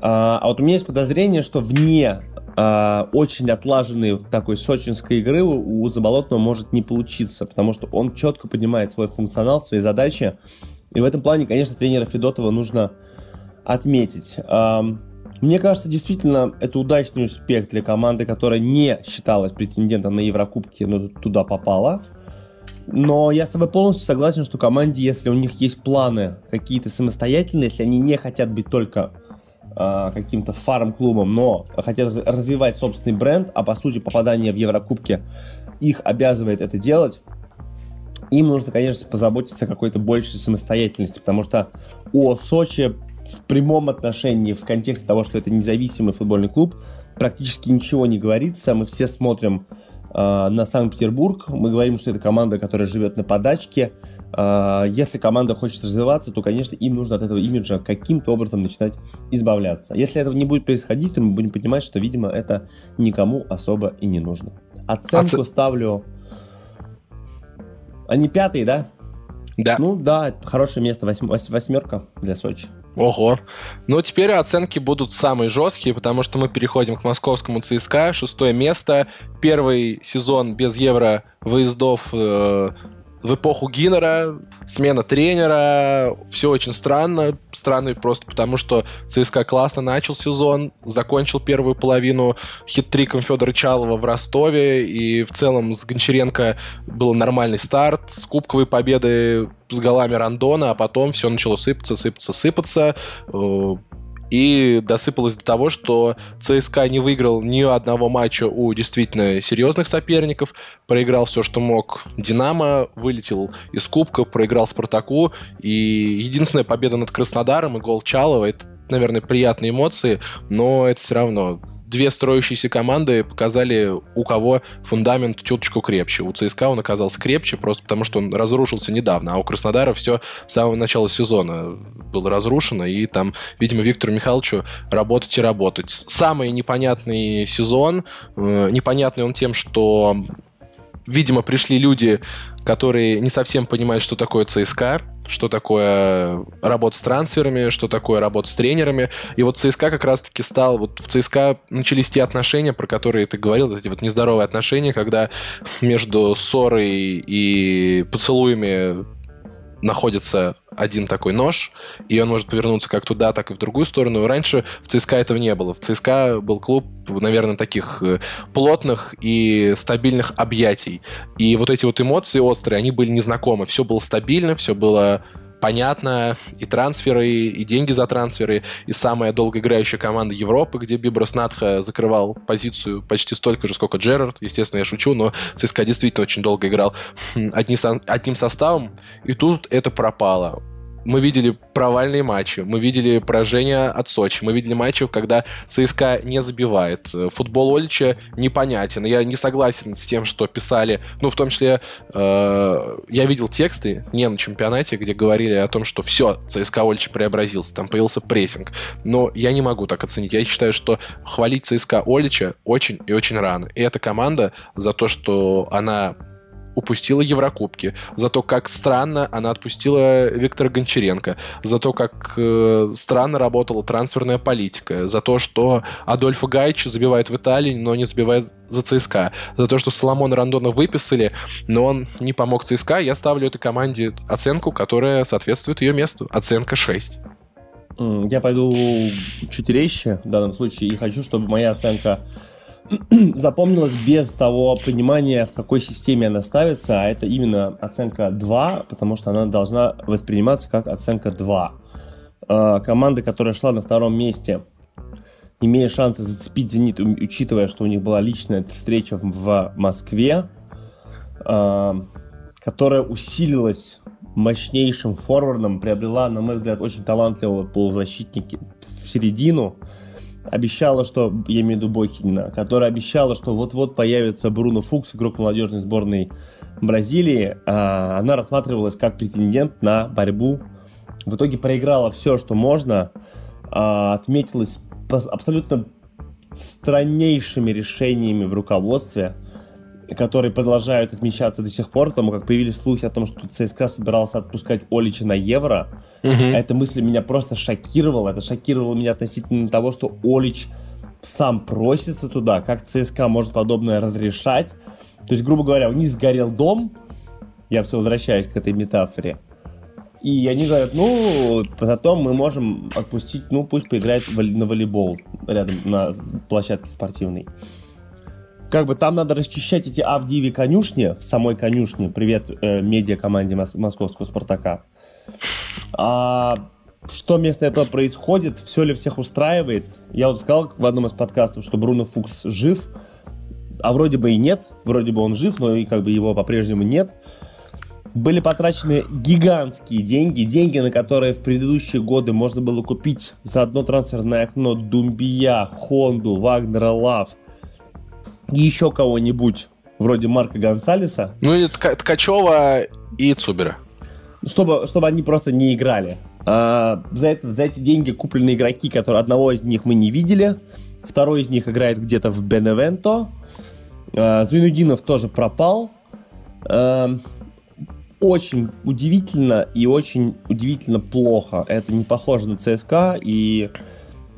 А, а вот у меня есть подозрение, что вне э, очень отлаженной такой сочинской игры у, у Заболотного может не получиться, потому что он четко понимает свой функционал, свои задачи. И в этом плане, конечно, тренера Федотова нужно отметить. Э, мне кажется, действительно, это удачный успех для команды, которая не считалась претендентом на Еврокубки, но туда попала. Но я с тобой полностью согласен, что команде, если у них есть планы какие-то самостоятельные, если они не хотят быть только каким-то фарм-клубом, но хотят развивать собственный бренд, а по сути попадание в Еврокубки их обязывает это делать, им нужно, конечно, позаботиться о какой-то большей самостоятельности, потому что о Сочи в прямом отношении, в контексте того, что это независимый футбольный клуб, практически ничего не говорится. Мы все смотрим э, на Санкт-Петербург, мы говорим, что это команда, которая живет на подачке, если команда хочет развиваться, то, конечно, им нужно от этого имиджа каким-то образом начинать избавляться. Если этого не будет происходить, то мы будем понимать, что, видимо, это никому особо и не нужно. Оценку Оце... ставлю... Они пятые, да? Да. Ну да, хорошее место, восьм... восьмерка для Сочи. Ого. Ну, теперь оценки будут самые жесткие, потому что мы переходим к московскому ЦСКА. Шестое место. Первый сезон без евро выездов э, в эпоху Гиннера, смена тренера, все очень странно. Странно просто потому, что ЦСКА классно начал сезон, закончил первую половину хит-триком Федора Чалова в Ростове, и в целом с Гончаренко был нормальный старт, с кубковой победы с голами Рандона, а потом все начало сыпаться, сыпаться, сыпаться э, и досыпалось до того, что ЦСКА не выиграл ни одного матча у действительно серьезных соперников, проиграл все, что мог Динамо, вылетел из Кубка, проиграл Спартаку, и единственная победа над Краснодаром и гол Чалова, это, наверное, приятные эмоции, но это все равно две строящиеся команды показали, у кого фундамент чуточку крепче. У ЦСКА он оказался крепче, просто потому что он разрушился недавно, а у Краснодара все с самого начала сезона было разрушено, и там, видимо, Виктору Михайловичу работать и работать. Самый непонятный сезон, э, непонятный он тем, что видимо, пришли люди, которые не совсем понимают, что такое ЦСКА, что такое работа с трансферами, что такое работа с тренерами. И вот ЦСКА как раз-таки стал... Вот в ЦСКА начались те отношения, про которые ты говорил, эти вот нездоровые отношения, когда между ссорой и поцелуями находится один такой нож, и он может повернуться как туда, так и в другую сторону. Раньше в ЦСКА этого не было. В ЦСКА был клуб, наверное, таких э, плотных и стабильных объятий. И вот эти вот эмоции острые, они были незнакомы. Все было стабильно, все было понятно, и трансферы, и деньги за трансферы, и самая долгоиграющая команда Европы, где Биброс Надха закрывал позицию почти столько же, сколько Джерард. Естественно, я шучу, но ЦСКА действительно очень долго играл одни, одним составом, и тут это пропало. Мы видели провальные матчи, мы видели поражение от Сочи, мы видели матчи, когда ЦСКА не забивает. Футбол Олича непонятен. Я не согласен с тем, что писали, ну, в том числе, э, я видел тексты не на чемпионате, где говорили о том, что все, ЦСКА Олича преобразился, там появился прессинг. Но я не могу так оценить. Я считаю, что хвалить ЦСКА Олича очень и очень рано. И эта команда за то, что она упустила Еврокубки, за то, как странно она отпустила Виктора Гончаренко, за то, как э, странно работала трансферная политика, за то, что Адольфо Гайч забивает в Италии, но не забивает за ЦСКА, за то, что Соломона Рандона выписали, но он не помог ЦСКА, я ставлю этой команде оценку, которая соответствует ее месту. Оценка 6. Я пойду чуть резче в данном случае и хочу, чтобы моя оценка запомнилась без того понимания, в какой системе она ставится, а это именно оценка 2, потому что она должна восприниматься как оценка 2. А, команда, которая шла на втором месте, имея шансы зацепить «Зенит», учитывая, что у них была личная встреча в Москве, а, которая усилилась мощнейшим форвардом, приобрела, на мой взгляд, очень талантливого полузащитника в середину, обещала, что, я имею в виду Бохинина, которая обещала, что вот-вот появится Бруно Фукс, игрок молодежной сборной Бразилии, а она рассматривалась как претендент на борьбу. В итоге проиграла все, что можно, а, отметилась абсолютно страннейшими решениями в руководстве – которые продолжают отмечаться до сих пор, потому как появились слухи о том, что ЦСКА собирался отпускать Олича на Евро. Угу. Эта мысль меня просто шокировала. Это шокировало меня относительно того, что Олич сам просится туда, как ЦСКА может подобное разрешать. То есть, грубо говоря, у них сгорел дом, я все возвращаюсь к этой метафоре, и они говорят, ну, потом мы можем отпустить, ну, пусть поиграет на волейбол рядом на площадке спортивной как бы там надо расчищать эти Авдиевы конюшни в самой конюшне. Привет э, медиа команде мос- московского Спартака. А что вместо этого происходит? Все ли всех устраивает? Я вот сказал в одном из подкастов, что Бруно Фукс жив, а вроде бы и нет. Вроде бы он жив, но и как бы его по-прежнему нет. Были потрачены гигантские деньги, деньги, на которые в предыдущие годы можно было купить за одно трансферное окно Думбия, Хонду, Вагнера Лав – еще кого-нибудь вроде Марка Гонсалеса. Ну и Тка- Ткачева и Цубера. Чтобы, чтобы они просто не играли. А, за, это, за эти деньги куплены игроки, которые одного из них мы не видели. Второй из них играет где-то в Беневенто. А, Зуйнудинов тоже пропал. А, очень удивительно и очень удивительно плохо. Это не похоже на ЦСКА и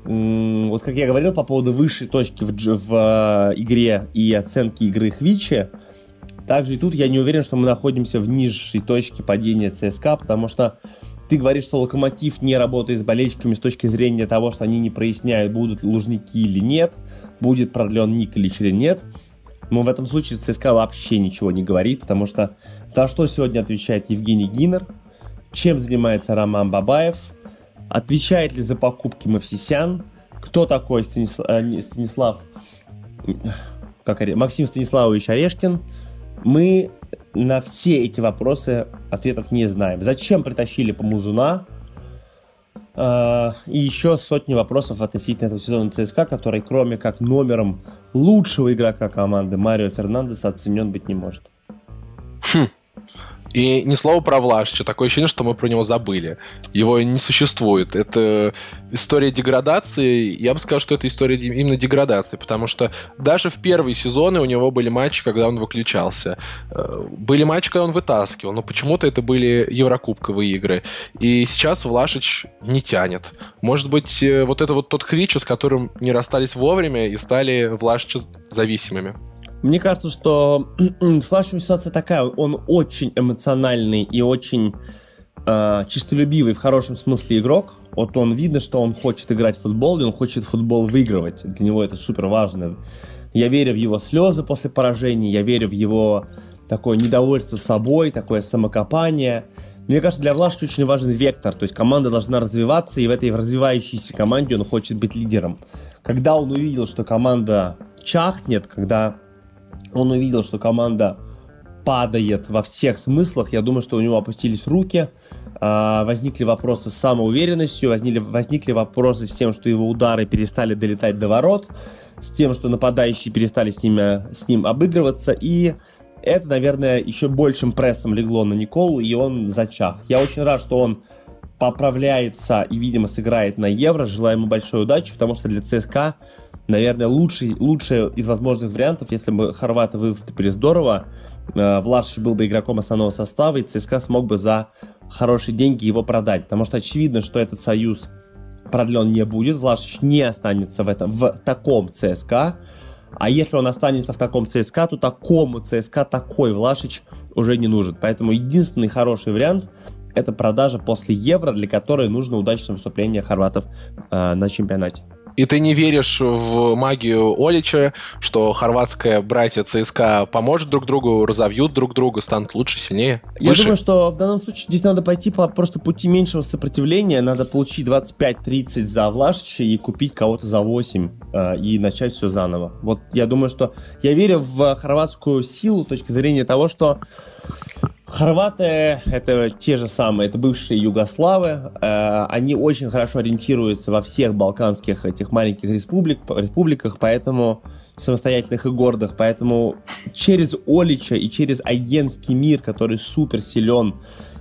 вот как я говорил по поводу высшей точки в, в э, игре и оценки игры Хвичи, также и тут я не уверен, что мы находимся в низшей точке падения ЦСКА, потому что ты говоришь, что Локомотив не работает с болельщиками с точки зрения того, что они не проясняют, будут ли Лужники или нет, будет продлен Николич или нет. Но в этом случае ЦСКА вообще ничего не говорит, потому что за что сегодня отвечает Евгений Гинер, чем занимается Роман Бабаев – Отвечает ли за покупки Мавсисян? Кто такой Станислав, э, Станислав как, Максим Станиславович Орешкин? Мы на все эти вопросы ответов не знаем. Зачем притащили Помузуна? Uh, и еще сотни вопросов относительно этого сезона ЦСКА, который кроме как номером лучшего игрока команды Марио Фернандеса оценен быть не может. Хм. И ни слова про Влашича. Такое ощущение, что мы про него забыли. Его не существует. Это история деградации. Я бы сказал, что это история именно деградации, потому что даже в первые сезоны у него были матчи, когда он выключался. Э, были матчи, когда он вытаскивал, но почему-то это были еврокубковые игры. И сейчас Влашич не тянет. Может быть, э, вот это вот тот Хвич, с которым не расстались вовремя и стали Влашича зависимыми. Мне кажется, что с Флашем ситуация такая. Он очень эмоциональный и очень э, чистолюбивый в хорошем смысле игрок. Вот он видно, что он хочет играть в футбол, и он хочет футбол выигрывать. Для него это супер важно. Я верю в его слезы после поражений, я верю в его такое недовольство собой, такое самокопание. Мне кажется, для Влашки очень важен вектор, то есть команда должна развиваться, и в этой развивающейся команде он хочет быть лидером. Когда он увидел, что команда чахнет, когда он увидел, что команда падает во всех смыслах. Я думаю, что у него опустились руки. а, возникли вопросы с самоуверенностью, возникли, возникли вопросы с тем, что его удары перестали долетать до ворот, с тем, что нападающие перестали с, ними, с ним обыгрываться, и это, наверное, еще большим прессом легло на Николу, и он зачах. Я очень рад, что он поправляется и, видимо, сыграет на Евро. Желаю ему большой удачи, потому что для ЦСКА, наверное, лучший, лучший из возможных вариантов, если бы хорваты выступили здорово, э, Влашич был бы игроком основного состава, и ЦСКА смог бы за хорошие деньги его продать. Потому что очевидно, что этот союз продлен не будет, Влашич не останется в, этом, в таком ЦСКА. А если он останется в таком ЦСКА, то такому ЦСКА такой Влашич уже не нужен. Поэтому единственный хороший вариант – это продажа после Евро, для которой нужно удачное выступление хорватов э, на чемпионате. И ты не веришь в магию Олича, что хорватская братья ЦСКА поможет друг другу, разовьют друг друга, станут лучше, сильнее? Я выше? думаю, что в данном случае здесь надо пойти по просто пути меньшего сопротивления. Надо получить 25-30 за Влашича и купить кого-то за 8 э, и начать все заново. Вот я думаю, что я верю в хорватскую силу с точки зрения того, что Хорваты — это те же самые, это бывшие югославы. Э, они очень хорошо ориентируются во всех балканских этих маленьких республик, республиках, поэтому самостоятельных и гордых. Поэтому через Олича и через агентский мир, который супер силен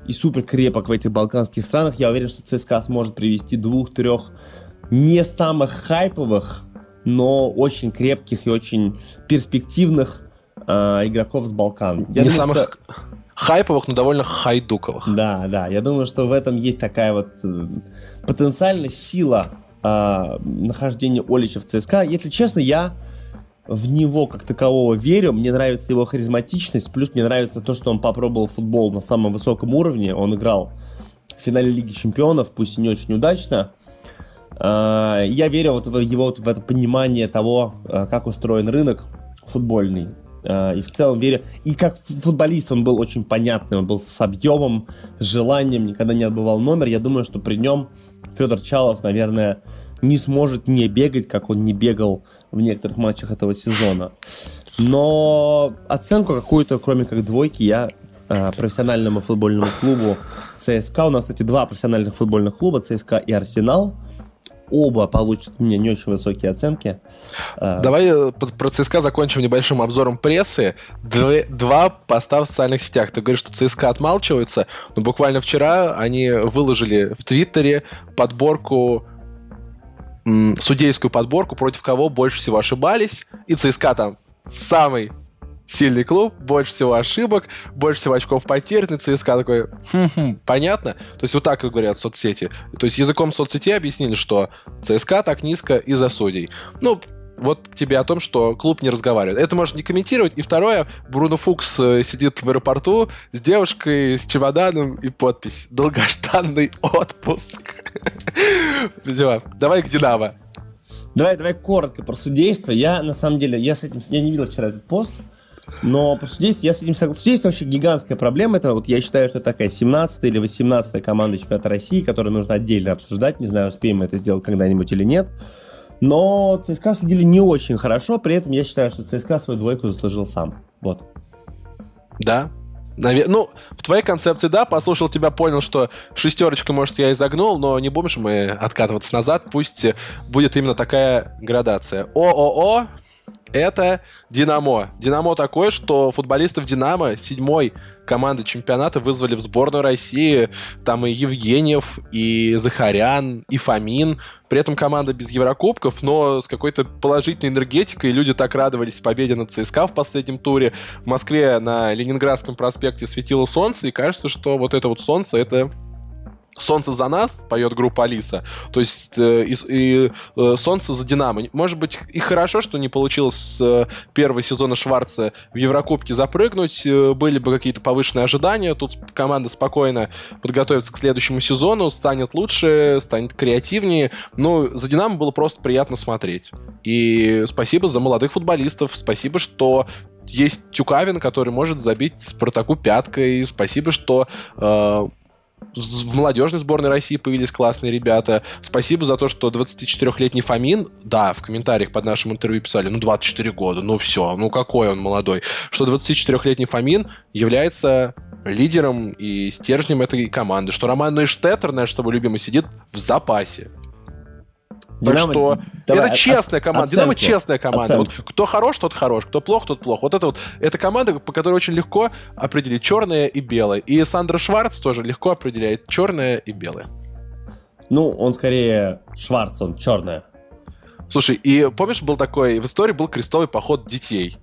и супер крепок в этих балканских странах, я уверен, что ЦСКА сможет привести двух-трех не самых хайповых, но очень крепких и очень перспективных э, игроков с Балкан. Я не думаю, самых... Что хайповых, но довольно хайдуковых. Да, да. Я думаю, что в этом есть такая вот э, потенциальная сила э, нахождения Олича в ЦСКА. Если честно, я в него как такового верю. Мне нравится его харизматичность, плюс мне нравится то, что он попробовал футбол на самом высоком уровне. Он играл в финале Лиги Чемпионов, пусть и не очень удачно. Э, я верю вот в его вот в это понимание того, э, как устроен рынок футбольный. Э, и в целом верю. И как футболист он был очень понятный, он был с объемом, с желанием, никогда не отбывал номер. Я думаю, что при нем Федор Чалов, наверное, не сможет не бегать, как он не бегал в некоторых матчах этого сезона. Но оценку какую-то, кроме как двойки, я э, профессиональному футбольному клубу ЦСКА. У нас, кстати, два профессиональных футбольных клуба, ЦСКА и Арсенал оба получат у меня не очень высокие оценки. А, Давай э, про ЦСКА закончим небольшим обзором прессы. Два поста в социальных сетях. Ты говоришь, что ЦСКА отмалчивается, но буквально вчера они выложили в Твиттере подборку судейскую подборку, против кого больше всего ошибались, и ЦСКА там самый сильный клуб, больше всего ошибок, больше всего очков потеряны, ЦСКА такой, хм-хм, понятно? То есть вот так говорят соцсети. То есть языком соцсетей объяснили, что ЦСКА так низко из-за судей. Ну, вот тебе о том, что клуб не разговаривает. Это можно не комментировать. И второе, Бруно Фукс э, сидит в аэропорту с девушкой, с чемоданом и подпись «Долгожданный отпуск». Давай к «Динамо». Давай, давай коротко про судейство. Я, на самом деле, я с этим, я не видел вчера этот пост, но по я с этим согласен. Судейство вообще гигантская проблема. Это вот я считаю, что такая 17 или 18 команда чемпионата России, которую нужно отдельно обсуждать. Не знаю, успеем мы это сделать когда-нибудь или нет. Но ЦСКА судили не очень хорошо, при этом я считаю, что ЦСКА свою двойку заслужил сам. Вот. Да, Навер... Ну, в твоей концепции, да, послушал тебя, понял, что шестерочка, может, я изогнул, но не будем мы откатываться назад, пусть будет именно такая градация. ООО это Динамо. Динамо такое, что футболистов Динамо седьмой команды чемпионата вызвали в сборную России. Там и Евгеньев, и Захарян, и Фомин. При этом команда без Еврокубков, но с какой-то положительной энергетикой. Люди так радовались победе над ЦСКА в последнем туре. В Москве на Ленинградском проспекте светило солнце, и кажется, что вот это вот солнце — это Солнце за нас, поет группа Алиса. То есть э, и, и э, Солнце за Динамо. Может быть, и хорошо, что не получилось с э, первого сезона Шварца в Еврокубке запрыгнуть. Э, были бы какие-то повышенные ожидания. Тут команда спокойно подготовится к следующему сезону, станет лучше, станет креативнее. Ну, за Динамо было просто приятно смотреть. И спасибо за молодых футболистов. Спасибо, что есть Тюкавин, который может забить Спартаку пяткой. Спасибо, что э, в молодежной сборной России появились классные ребята. Спасибо за то, что 24-летний Фомин, да, в комментариях под нашим интервью писали, ну, 24 года, ну все, ну какой он молодой. Что 24-летний Фомин является лидером и стержнем этой команды, что Роман Нейштеттер, наш с тобой любимый, сидит в запасе. Так Динамо- что давай, это честная команда. оценку. Динамо честная команда. Вот кто хорош, тот хорош. Кто плох, тот плох. Вот это вот это команда, по которой очень легко определить черное и белое. И Сандра Шварц тоже легко определяет черное и белое. Ну, он скорее Шварц, он черная. Слушай, и помнишь, был такой, в истории был крестовый поход детей.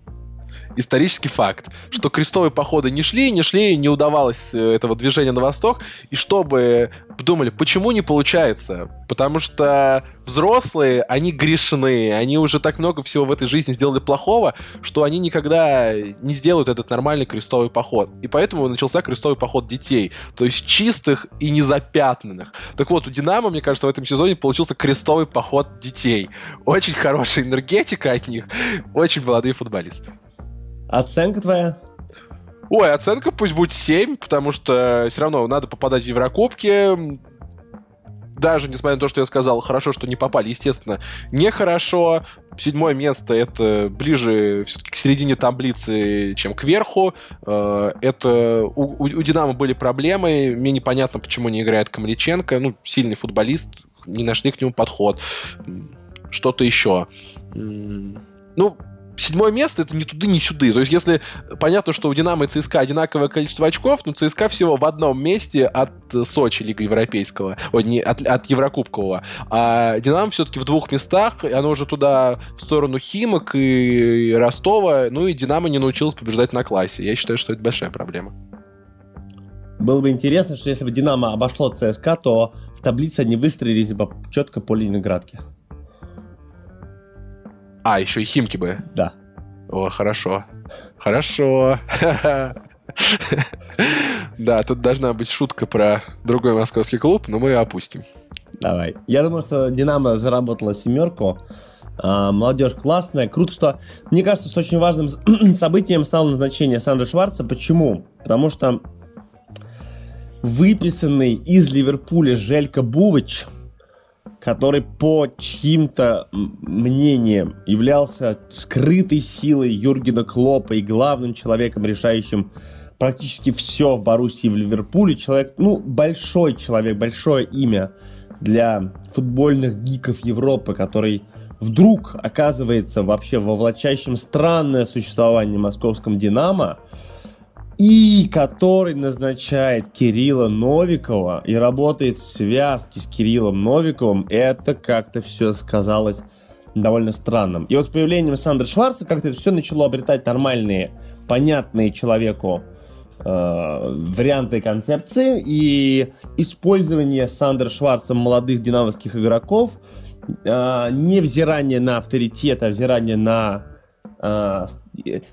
Исторический факт, что крестовые походы не шли, не шли, не удавалось э, этого движения на восток, и чтобы думали, почему не получается? Потому что взрослые, они грешны, они уже так много всего в этой жизни сделали плохого, что они никогда не сделают этот нормальный крестовый поход. И поэтому начался крестовый поход детей, то есть чистых и незапятнанных. Так вот, у Динамо, мне кажется, в этом сезоне получился крестовый поход детей. Очень хорошая энергетика от них, очень молодые футболисты. Оценка твоя? Ой, оценка пусть будет 7, потому что все равно надо попадать в Еврокубки. Даже несмотря на то, что я сказал, хорошо, что не попали, естественно, нехорошо. Седьмое место это ближе все-таки к середине таблицы, чем к верху. Э, Это у, у- Динамо были проблемы. Мне непонятно, почему не играет Камличенко. Ну, сильный футболист, не нашли к нему подход. Что-то еще. Ну, седьмое место это ни туды, ни сюды. То есть, если понятно, что у Динамо и ЦСКА одинаковое количество очков, но ЦСКА всего в одном месте от Сочи Лига Европейского, ой, не, от, от Еврокубкового. А Динамо все-таки в двух местах, и оно уже туда в сторону Химок и Ростова, ну и Динамо не научилось побеждать на классе. Я считаю, что это большая проблема. Было бы интересно, что если бы Динамо обошло ЦСКА, то в таблице они выстрелились бы четко по Ленинградке. А, еще и Химки бы. Да. О, хорошо. Хорошо. Да, тут должна быть шутка про другой московский клуб, но мы ее опустим. Давай. Я думаю, что Динамо заработала семерку. А, молодежь классная. Круто, что... Мне кажется, что очень важным событием стало назначение Сандра Шварца. Почему? Потому что выписанный из Ливерпуля Желька Бувыч, который по чьим-то мнениям являлся скрытой силой Юргена Клопа и главным человеком, решающим практически все в Боруссии в Ливерпуле. Человек, ну, большой человек, большое имя для футбольных гиков Европы, который вдруг оказывается вообще во влачащем странное существование московском «Динамо», и который назначает Кирилла Новикова и работает в связке с Кириллом Новиковым, это как-то все сказалось довольно странным. И вот с появлением Сандра Шварца как-то это все начало обретать нормальные, понятные человеку э, варианты концепции, и использование Сандра Шварцем молодых динамовских игроков, э, невзирание на авторитет, а взирание на э,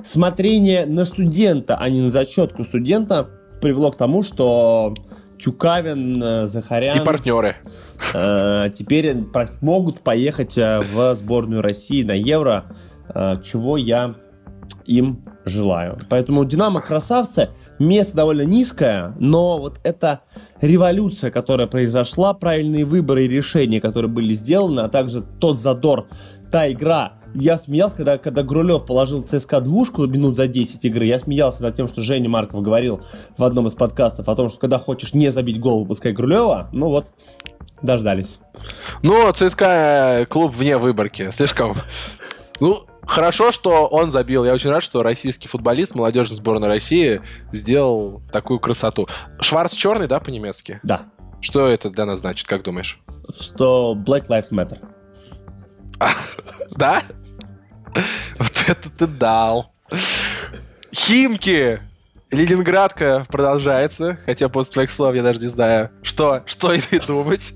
смотрение на студента, а не на зачетку студента, привело к тому, что Тюкавин, э, Захарян И партнеры. э, теперь могут поехать э, в сборную России на Евро, э, чего я им желаю. Поэтому Динамо красавцы, место довольно низкое, но вот эта революция, которая произошла, правильные выборы и решения, которые были сделаны, а также тот задор, та игра. Я смеялся, когда, когда Грулев положил ЦСКА двушку минут за 10 игры, я смеялся над тем, что Женя Марков говорил в одном из подкастов о том, что когда хочешь не забить гол, выпускай Грулева. Ну вот, дождались. Ну, ЦСКА клуб вне выборки. Слишком... Ну, хорошо, что он забил. Я очень рад, что российский футболист, молодежной сборной России, сделал такую красоту. Шварц черный, да, по-немецки? Да. Что это для нас значит, как думаешь? Что Black Lives Matter. Да? Вот это ты дал. Химки! Ленинградка продолжается, хотя после твоих слов я даже не знаю, что, что и думать.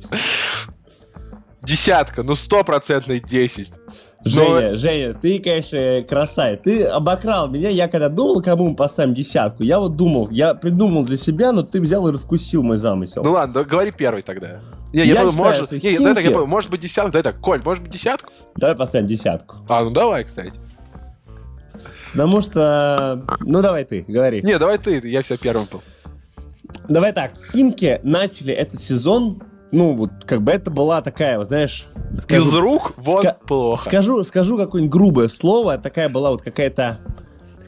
Десятка, ну стопроцентный 10. Женя, Женя, ты, конечно, красавец. Ты обокрал меня. Я когда думал, кому мы поставим десятку, я вот думал, я придумал для себя, но ты взял и раскусил мой замысел. Ну ладно, говори первый тогда. Не, Я я, подумал, считаю, может, не, давай так, я может быть десятку, давай так, Коль, может быть десятку? Давай поставим десятку. А, ну давай, кстати. Потому что... Ну, давай ты, говори. Не, давай ты, я все первым был. Давай так, Химки начали этот сезон, ну, вот как бы это была такая, вот, знаешь... скажу- Из рук вот ска- плохо. Скажу, скажу какое-нибудь грубое слово, такая была вот какая-то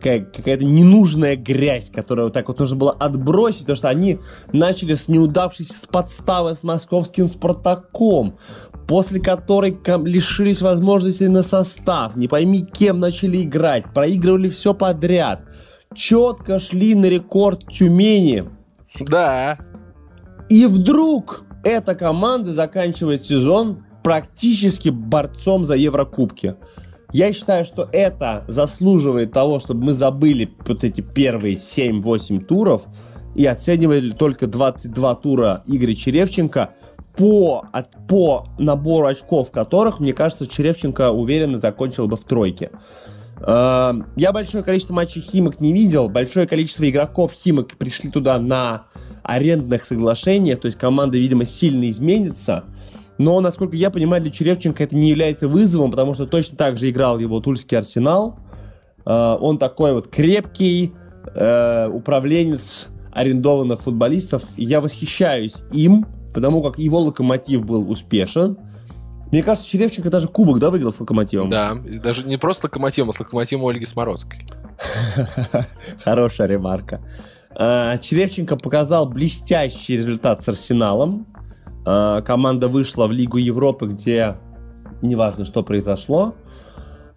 какая, какая-то ненужная грязь, которую вот так вот нужно было отбросить, потому что они начали с неудавшейся подставы с московским «Спартаком», после которой лишились возможности на состав, не пойми кем начали играть, проигрывали все подряд, четко шли на рекорд Тюмени. Да. И вдруг эта команда заканчивает сезон практически борцом за Еврокубки. Я считаю, что это заслуживает того, чтобы мы забыли вот эти первые 7-8 туров и оценивали только 22 тура Игоря Черевченко по, от, по набору очков которых, мне кажется, Черевченко уверенно закончил бы в тройке. Э, я большое количество матчей Химок не видел, большое количество игроков Химок пришли туда на арендных соглашениях, то есть команда, видимо, сильно изменится. Но, насколько я понимаю, для Черевченко это не является вызовом, потому что точно так же играл его Тульский Арсенал. Э, он такой вот крепкий э, управленец арендованных футболистов. Я восхищаюсь им, потому как его локомотив был успешен. Мне кажется, Черевченко даже кубок, да, выиграл с локомотивом? Да, даже не просто с локомотивом, а с локомотивом Ольги Смородской. Хорошая ремарка. Э, Черевченко показал блестящий результат с Арсеналом. Э, команда вышла в Лигу Европы, где неважно, что произошло.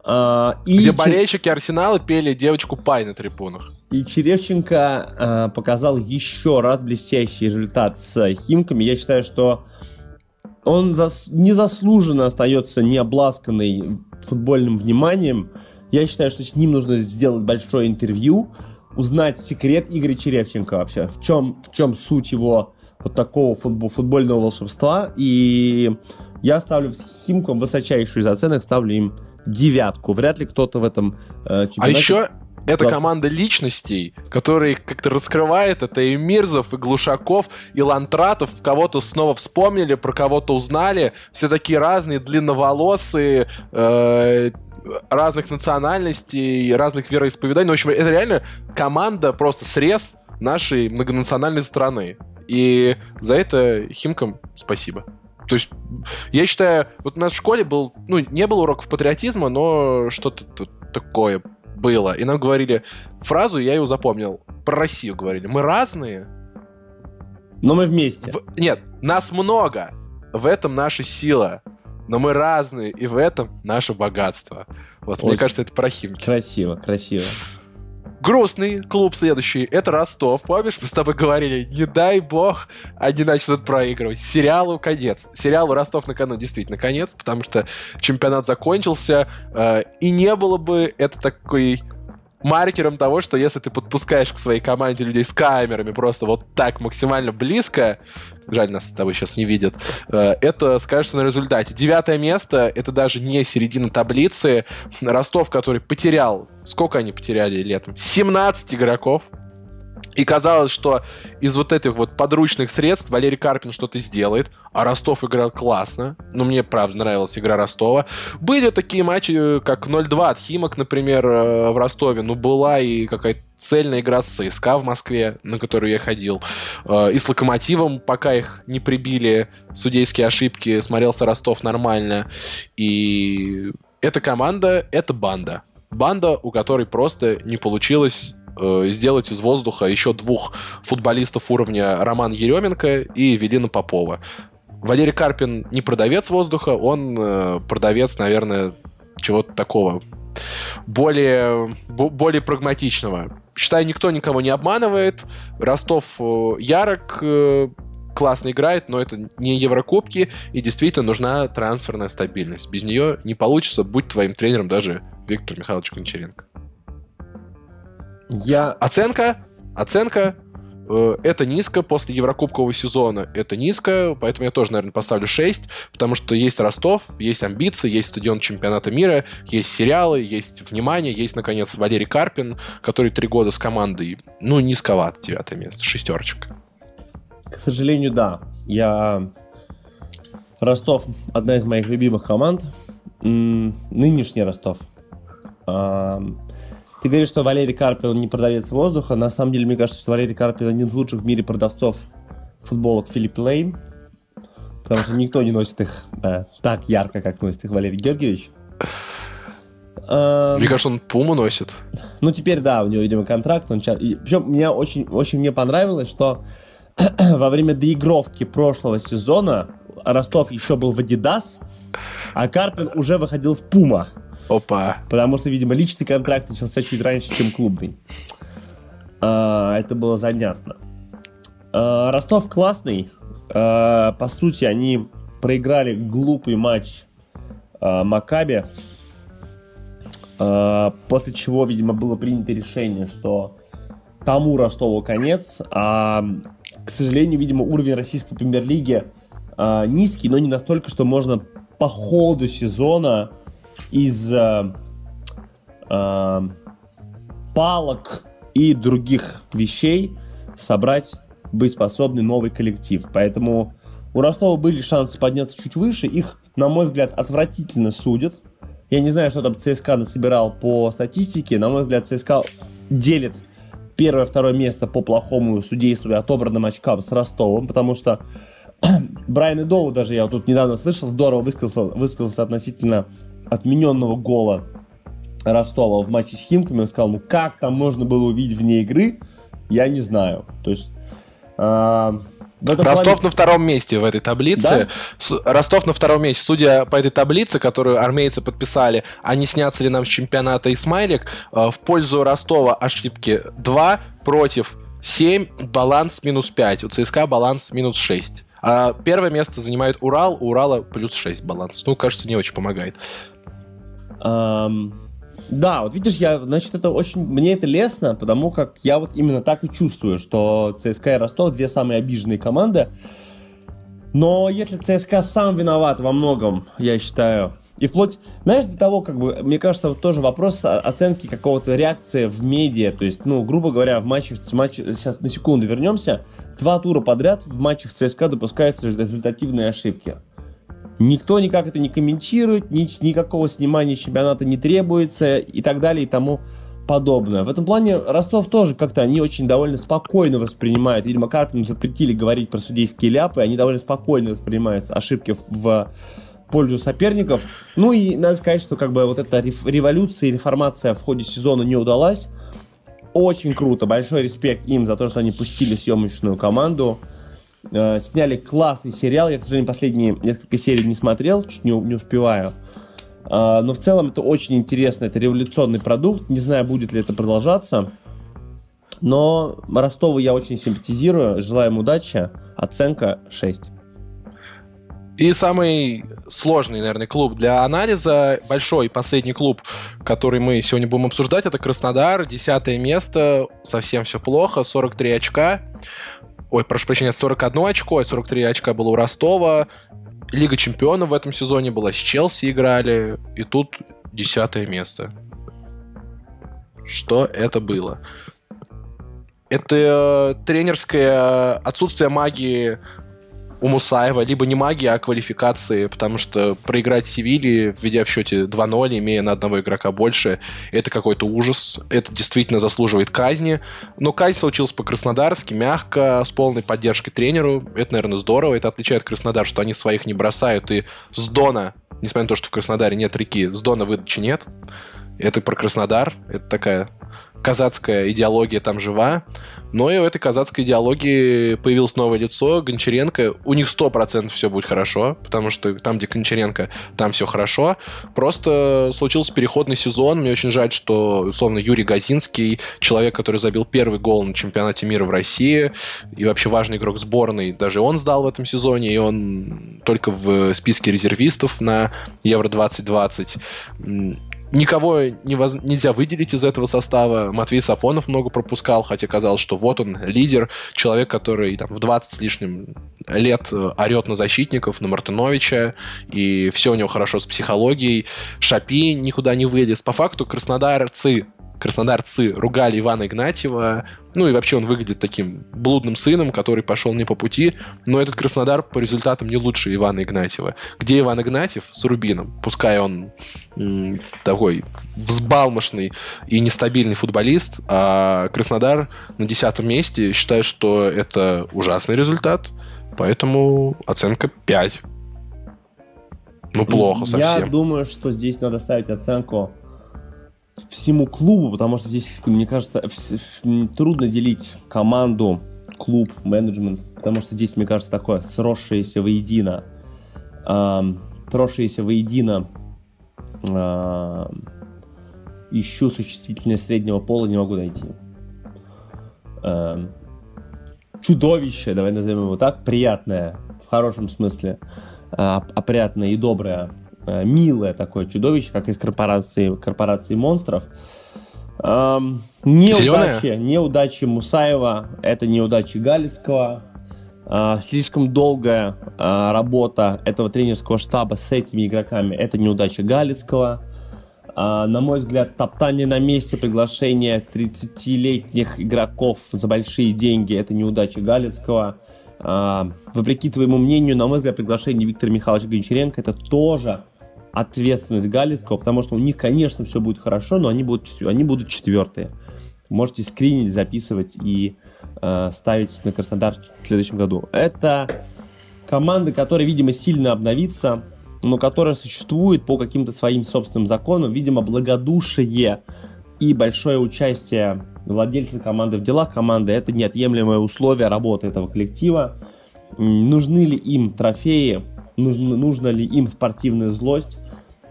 Э, и где болельщики Арсенала пели девочку Пай на трибунах. И Черевченко показал еще раз блестящий результат с Химками. Я считаю, что он зас... незаслуженно остается необласканный футбольным вниманием. Я считаю, что с ним нужно сделать большое интервью, узнать секрет Игоря Черевченко вообще, в чем, в чем суть его вот такого футбол, футбольного волшебства. И я ставлю Химкам высочайшую из оценок, ставлю им девятку. Вряд ли кто-то в этом э, чемпионате... А еще это Класс. команда личностей, которые как-то раскрывает. Это и Мирзов, и Глушаков, и Лантратов. Кого-то снова вспомнили, про кого-то узнали. Все такие разные, длинноволосые, э, разных национальностей, разных вероисповеданий. Ну, в общем, это реально команда, просто срез нашей многонациональной страны. И за это Химкам спасибо. То есть, я считаю, вот у нас в школе был, ну, не было уроков патриотизма, но что-то такое было. И нам говорили фразу, я ее запомнил. Про Россию говорили. Мы разные. Но мы вместе. В... Нет, нас много. В этом наша сила но мы разные, и в этом наше богатство. Вот, Очень мне кажется, это про Химки. Красиво, красиво. Грустный клуб следующий — это Ростов. Помнишь, мы с тобой говорили, не дай бог, они начнут проигрывать. Сериалу конец. Сериалу Ростов на кону действительно конец, потому что чемпионат закончился, э, и не было бы это такой маркером того, что если ты подпускаешь к своей команде людей с камерами просто вот так максимально близко, жаль, нас с тобой сейчас не видят, э, это скажется на результате. Девятое место — это даже не середина таблицы. Ростов, который потерял... Сколько они потеряли летом? 17 игроков. И казалось, что из вот этих вот подручных средств Валерий Карпин что-то сделает, а Ростов играл классно. Ну, мне, правда, нравилась игра Ростова. Были такие матчи, как 0-2 от Химок, например, э, в Ростове. Ну, была и какая-то цельная игра с ЦСКА в Москве, на которую я ходил. Э, и с Локомотивом, пока их не прибили судейские ошибки, смотрелся Ростов нормально. И эта команда — это банда. Банда, у которой просто не получилось э, сделать из воздуха еще двух футболистов уровня Роман Еременко и Велина Попова. Валерий Карпин не продавец воздуха, он э, продавец, наверное, чего-то такого более, более прагматичного. Считаю, никто никого не обманывает. Ростов э, ярок, э, классно играет, но это не Еврокубки, и действительно нужна трансферная стабильность. Без нее не получится, быть твоим тренером даже Виктор Михайлович Кончаренко. Я... Оценка, оценка, э, это низко после Еврокубкового сезона. Это низко, поэтому я тоже, наверное, поставлю 6, потому что есть Ростов, есть амбиции, есть стадион чемпионата мира, есть сериалы, есть внимание, есть, наконец, Валерий Карпин, который три года с командой, ну, низковат, девятое место, шестерочка. К сожалению, да. Я... Ростов — одна из моих любимых команд. Нынешний Ростов. Ты говоришь, что Валерий Карпин не продавец воздуха. На самом деле, мне кажется, что Валерий Карпин один из лучших в мире продавцов футболок Филипп Лейн. Потому что никто не носит их э, так ярко, как носит их Валерий Георгиевич. Эм... Мне кажется, он Пуму носит. Ну, теперь, да, у него, видимо, контракт. Он... Причем мне очень, очень мне понравилось, что во время доигровки прошлого сезона Ростов еще был в Adidas, а Карпин уже выходил в Пума. Опа. Потому что, видимо, личный контракт начался чуть раньше, чем клубный. А, это было занятно. А, Ростов классный. А, по сути, они проиграли глупый матч а, Макаби. А, после чего, видимо, было принято решение, что тому Ростову конец. А, к сожалению, видимо, уровень российской премьер-лиги а, низкий, но не настолько, что можно по ходу сезона из а, а, палок и других вещей собрать боеспособный новый коллектив. Поэтому у Ростова были шансы подняться чуть выше. Их, на мой взгляд, отвратительно судят. Я не знаю, что там ЦСКА насобирал по статистике. На мой взгляд, ЦСКА делит первое-второе место по плохому судейству и отобранным очкам с Ростовом, потому что Брайан Идоу даже я вот тут недавно слышал, здорово высказался, высказался относительно отмененного гола Ростова в матче с Химками. Он сказал, ну как там можно было увидеть вне игры, я не знаю. То есть... Э, Ростов плане... на втором месте в этой таблице. Да? Ростов на втором месте. Судя по этой таблице, которую армейцы подписали, а не снятся ли нам с чемпионата Исмайлик, э, в пользу Ростова ошибки 2 против 7, баланс минус 5. У ЦСКА баланс минус 6. А первое место занимает Урал, у Урала плюс 6 баланс. Ну, кажется, не очень помогает. Um, да, вот видишь, я, значит, это очень, мне это лестно, потому как я вот именно так и чувствую, что ЦСКА и Ростов две самые обиженные команды. Но если ЦСКА сам виноват во многом, я считаю, и вплоть, знаешь, до того, как бы, мне кажется, вот тоже вопрос оценки какого-то реакции в медиа, то есть, ну, грубо говоря, в матчах, матч, сейчас на секунду вернемся, два тура подряд в матчах ЦСКА допускаются результативные ошибки. Никто никак это не комментирует, ни, никакого снимания чемпионата не требуется и так далее и тому подобное. В этом плане Ростов тоже как-то они очень довольно спокойно воспринимают. Видимо, Карпину запретили говорить про судейские ляпы, они довольно спокойно воспринимают ошибки в пользу соперников. Ну и надо сказать, что как бы вот эта революция и реформация в ходе сезона не удалась. Очень круто, большой респект им за то, что они пустили съемочную команду. Э, сняли классный сериал. Я, к сожалению, последние несколько серий не смотрел, чуть не, не успеваю. Э, но в целом это очень интересно, это революционный продукт. Не знаю, будет ли это продолжаться. Но Ростову я очень симпатизирую. Желаю им удачи. Оценка 6. И самый сложный, наверное, клуб для анализа, большой последний клуб, который мы сегодня будем обсуждать, это Краснодар, десятое место, совсем все плохо, 43 очка. Ой, прошу прощения, 41 очко, 43 очка было у Ростова. Лига чемпионов в этом сезоне была, с Челси играли, и тут десятое место. Что это было? Это э, тренерское отсутствие магии у Мусаева либо не магия, а квалификации, потому что проиграть Севилье, введя в счете 2-0, имея на одного игрока больше, это какой-то ужас. Это действительно заслуживает казни. Но казнь случилась по-краснодарски, мягко, с полной поддержкой тренеру. Это, наверное, здорово. Это отличает Краснодар, что они своих не бросают. И с Дона, несмотря на то, что в Краснодаре нет реки, с Дона выдачи нет. Это про Краснодар. Это такая казацкая идеология там жива, но и у этой казацкой идеологии появилось новое лицо, Гончаренко. У них 100% все будет хорошо, потому что там, где Гончаренко, там все хорошо. Просто случился переходный сезон. Мне очень жаль, что, условно, Юрий Газинский, человек, который забил первый гол на чемпионате мира в России, и вообще важный игрок сборной, даже он сдал в этом сезоне, и он только в списке резервистов на Евро 2020 Никого невоз... нельзя выделить из этого состава. Матвей Сафонов много пропускал, хотя казалось, что вот он, лидер, человек, который там, в 20 с лишним лет э, орет на защитников, на Мартыновича, и все у него хорошо с психологией. Шапи никуда не вылез. По факту краснодарцы краснодарцы ругали Ивана Игнатьева. Ну и вообще он выглядит таким блудным сыном, который пошел не по пути. Но этот Краснодар по результатам не лучше Ивана Игнатьева. Где Иван Игнатьев с Рубином? Пускай он м- такой взбалмошный и нестабильный футболист, а Краснодар на десятом месте. Считаю, что это ужасный результат. Поэтому оценка 5. Ну, плохо совсем. Я думаю, что здесь надо ставить оценку всему клубу, потому что здесь, мне кажется, трудно делить команду, клуб, менеджмент, потому что здесь, мне кажется, такое сросшееся воедино, э, сросшееся воедино э, ищу существительное среднего пола, не могу найти. Э, чудовище, давай назовем его так, приятное, в хорошем смысле, э, опрятное и доброе милое такое чудовище, как из корпорации, корпорации монстров. Эм, неудачи, неудачи Мусаева, это неудачи Галицкого. Э, слишком долгая э, работа этого тренерского штаба с этими игроками, это неудача Галицкого. Uh, на мой взгляд, топтание на месте, приглашение 30-летних игроков за большие деньги – это неудача Галицкого. Uh, вопреки твоему мнению, на мой взгляд, приглашение Виктора Михайловича Гончаренко – это тоже ответственность Галицкого, потому что у них, конечно, все будет хорошо, но они будут, они будут четвертые. Можете скринить, записывать и э, ставить на Краснодар в следующем году. Это команда, которая, видимо, сильно обновится, но которая существует по каким-то своим собственным законам. Видимо, благодушие и большое участие владельца команды в делах команды – это неотъемлемое условие работы этого коллектива. Нужны ли им трофеи, нужно, нужно ли им спортивная злость,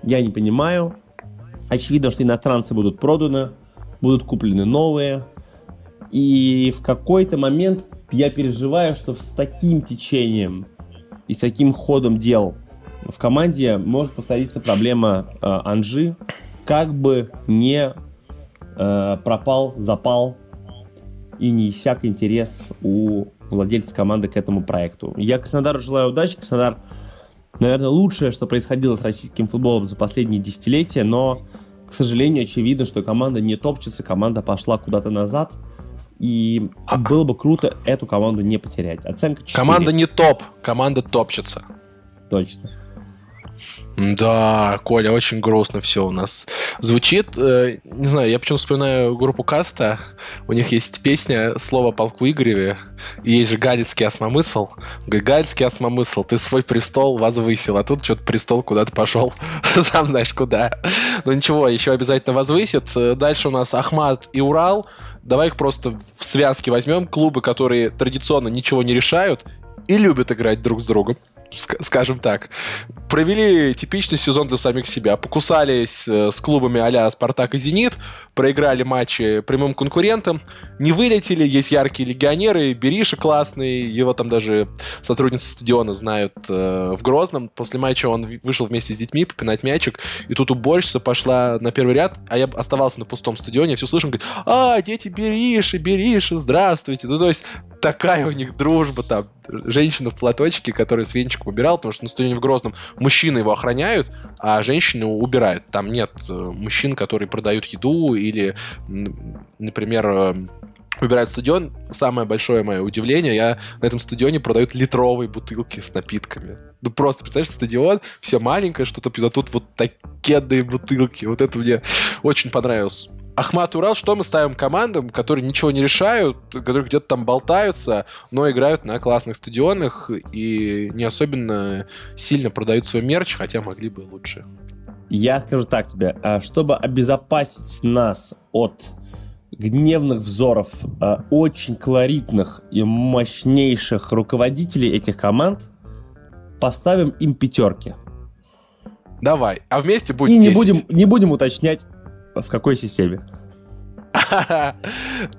я не понимаю. Очевидно, что иностранцы будут проданы, будут куплены новые. И в какой-то момент я переживаю, что с таким течением и с таким ходом дел в команде может повториться проблема э, Анжи, как бы не э, пропал запал и не иссяк интерес у владельца команды к этому проекту. Я Краснодару желаю удачи. Краснодар наверное, лучшее, что происходило с российским футболом за последние десятилетия, но, к сожалению, очевидно, что команда не топчется, команда пошла куда-то назад, и а... было бы круто эту команду не потерять. Оценка 4. Команда не топ, команда топчется. Точно. Да, Коля, очень грустно все у нас звучит. Э, не знаю, я почему вспоминаю группу Каста. У них есть песня «Слово полку Игореве». И есть же галицкий осмомысл. Говорит, галицкий осмомысл, ты свой престол возвысил, а тут что-то престол куда-то пошел. Сам знаешь куда. Но ничего, еще обязательно возвысит. Э, дальше у нас Ахмат и Урал. Давай их просто в связке возьмем. Клубы, которые традиционно ничего не решают и любят играть друг с другом скажем так. Провели типичный сезон для самих себя. Покусались э, с клубами а «Спартак» и «Зенит», проиграли матчи прямым конкурентам, не вылетели, есть яркие легионеры, Бериша классный, его там даже сотрудницы стадиона знают э, в Грозном. После матча он вышел вместе с детьми попинать мячик, и тут уборщица пошла на первый ряд, а я оставался на пустом стадионе, я все слышу, говорит, а, дети Бериши, Бериши, здравствуйте. Ну, то есть такая у них дружба там. Женщина в платочке, которая с убирала, потому что на стадионе в Грозном мужчины его охраняют, а женщины убирают. Там нет э, мужчин, которые продают еду или, например, э, убирают стадион. Самое большое мое удивление, я на этом стадионе продают литровые бутылки с напитками. Ну просто, представляешь, стадион, все маленькое, что-то пьют, а тут вот такие бутылки. Вот это мне очень понравилось. Ахмат Урал, что мы ставим командам, которые ничего не решают, которые где-то там болтаются, но играют на классных стадионах и не особенно сильно продают свой мерч, хотя могли бы лучше. Я скажу так тебе, а, чтобы обезопасить нас от гневных взоров а, очень колоритных и мощнейших руководителей этих команд, поставим им пятерки. Давай, а вместе будет И не будем, не будем уточнять, в какой системе.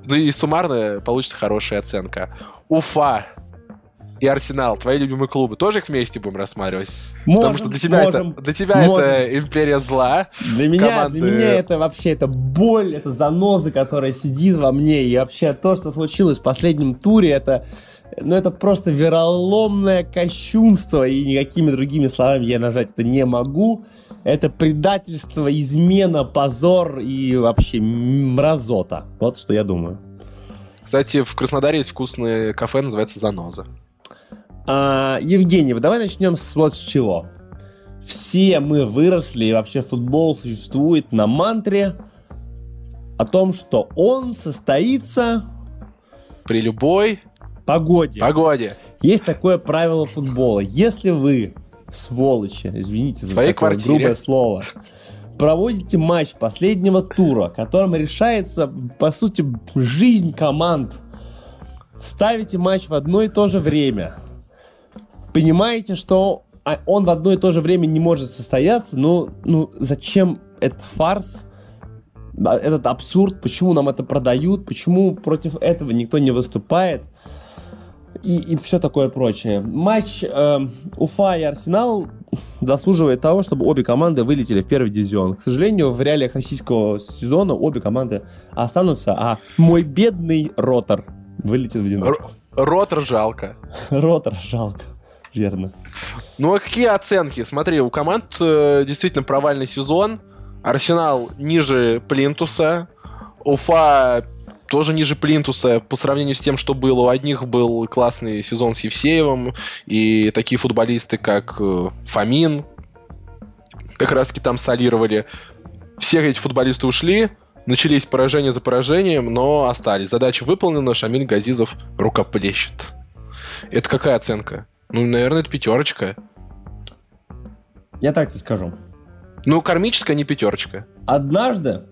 Ну и суммарно получится хорошая оценка. Уфа и Арсенал, твои любимые клубы, тоже их вместе будем рассматривать? Можем, Потому что для тебя, можем, это, для тебя можем. это империя зла. Для меня, команды... для меня это вообще это боль, это заноза, которая сидит во мне. И вообще то, что случилось в последнем туре, это, ну, это просто вероломное кощунство. И никакими другими словами я назвать это не могу. Это предательство, измена, позор и вообще мразота. Вот что я думаю. Кстати, в Краснодаре есть вкусное кафе, называется «Заноза». А, Евгений, давай начнем с вот с чего. Все мы выросли, и вообще футбол существует на мантре о том, что он состоится... При любой... Погоде. Погоде. Есть такое правило футбола. Если вы сволочи, извините за Своей такое квартире. грубое слово, проводите матч последнего тура, которым решается, по сути, жизнь команд. Ставите матч в одно и то же время. Понимаете, что а, он в одно и то же время не может состояться, ну, ну зачем этот фарс, этот абсурд, почему нам это продают, почему против этого никто не выступает и, и все такое прочее. Матч э, Уфа и Арсенал заслуживает того, чтобы обе команды вылетели в первый дивизион. К сожалению, в реалиях российского сезона обе команды останутся, а мой бедный Ротор вылетит в одиночку. Ротор жалко. Ротор жалко. Верно. Ну а какие оценки? Смотри, у команд э, действительно провальный сезон. Арсенал ниже Плинтуса. Уфа тоже ниже Плинтуса по сравнению с тем, что было. У одних был классный сезон с Евсеевым, и такие футболисты, как э, Фомин, как раз таки там солировали. Все эти футболисты ушли, начались поражения за поражением, но остались. Задача выполнена, Шамиль Газизов рукоплещет. Это какая оценка? Ну, наверное, это пятерочка. Я так тебе скажу. Ну, кармическая, не пятерочка. Однажды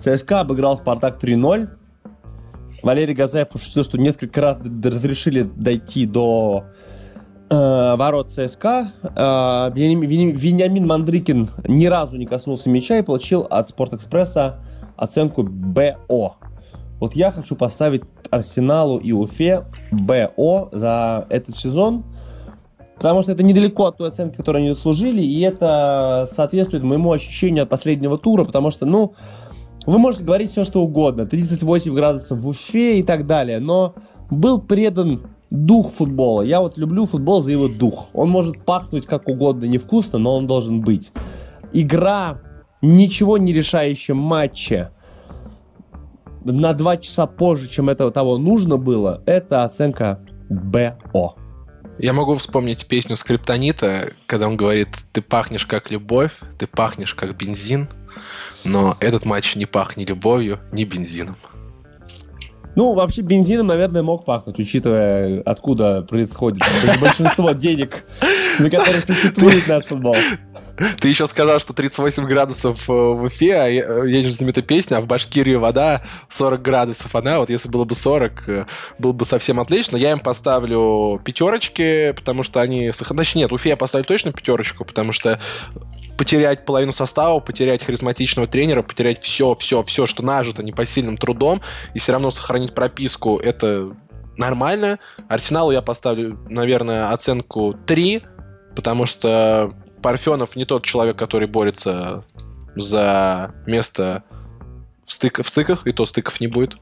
ЦСКА обыграл Спартак 3-0. Валерий Газаев пошутил, что несколько раз разрешили дойти до э, ворот ЦСКА. Э, Вениамин Мандрикин ни разу не коснулся мяча и получил от Спортэкспресса оценку БО. Вот я хочу поставить Арсеналу и Уфе БО за этот сезон, потому что это недалеко от той оценки, которую они заслужили, и это соответствует моему ощущению от последнего тура, потому что, ну, вы можете говорить все, что угодно. 38 градусов в Уфе и так далее. Но был предан дух футбола. Я вот люблю футбол за его дух. Он может пахнуть как угодно невкусно, но он должен быть. Игра ничего не решающем матче на два часа позже, чем этого того нужно было, это оценка БО. Я могу вспомнить песню Скриптонита, когда он говорит, ты пахнешь как любовь, ты пахнешь как бензин, но этот матч не пах ни любовью, ни бензином. Ну, вообще бензином, наверное, мог пахнуть, учитывая, откуда происходит большинство денег, на которых существует наш футбол. Ты еще сказал, что 38 градусов э, в Уфе, а едешь знаменитая песня, а в Башкирии вода 40 градусов. Она, вот если было бы 40, э, было бы совсем отлично. Я им поставлю пятерочки, потому что они... Значит, нет, Уфе я поставлю точно пятерочку, потому что потерять половину состава, потерять харизматичного тренера, потерять все, все, все, что нажито непосильным трудом, и все равно сохранить прописку, это нормально. Арсеналу я поставлю, наверное, оценку 3, потому что Парфенов не тот человек, который борется за место в, стык, в стыках, и то стыков не будет.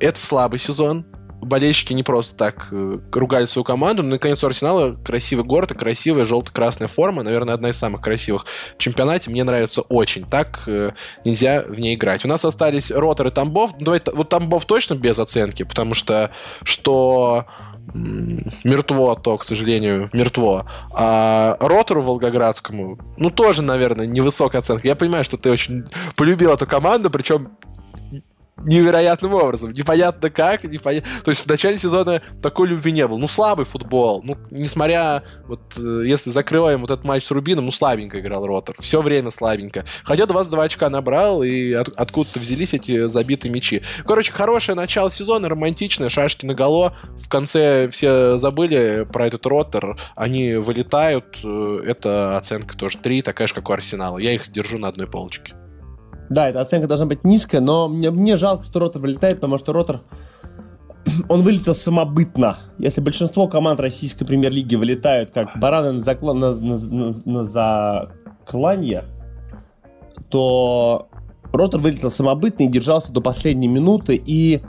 Это слабый сезон болельщики не просто так э, ругали свою команду. Но, наконец, у Арсенала красивый город и красивая желто-красная форма. Наверное, одна из самых красивых в чемпионате. Мне нравится очень. Так э, нельзя в ней играть. У нас остались Ротор и Тамбов. Давай, вот Тамбов точно без оценки, потому что что мертво то, к сожалению, мертво. А Ротору Волгоградскому, ну, тоже, наверное, невысокая оценка. Я понимаю, что ты очень полюбил эту команду, причем невероятным образом. Непонятно как, непонятно... То есть в начале сезона такой любви не было. Ну, слабый футбол. Ну, несмотря... Вот э, если закрываем вот этот матч с Рубином, ну, слабенько играл Ротор. Все время слабенько. Хотя 22 очка набрал, и от, откуда-то взялись эти забитые мячи. Короче, хорошее начало сезона, романтичное, шашки на голо. В конце все забыли про этот Ротор. Они вылетают. Э, это оценка тоже 3, такая же, как у Арсенала. Я их держу на одной полочке. Да, эта оценка должна быть низкая, но мне, мне жалко, что Ротор вылетает, потому что Ротор он вылетел самобытно. Если большинство команд российской премьер-лиги вылетают как бараны на, закла... на, на, на, на закланье, то Ротор вылетел самобытно и держался до последней минуты. И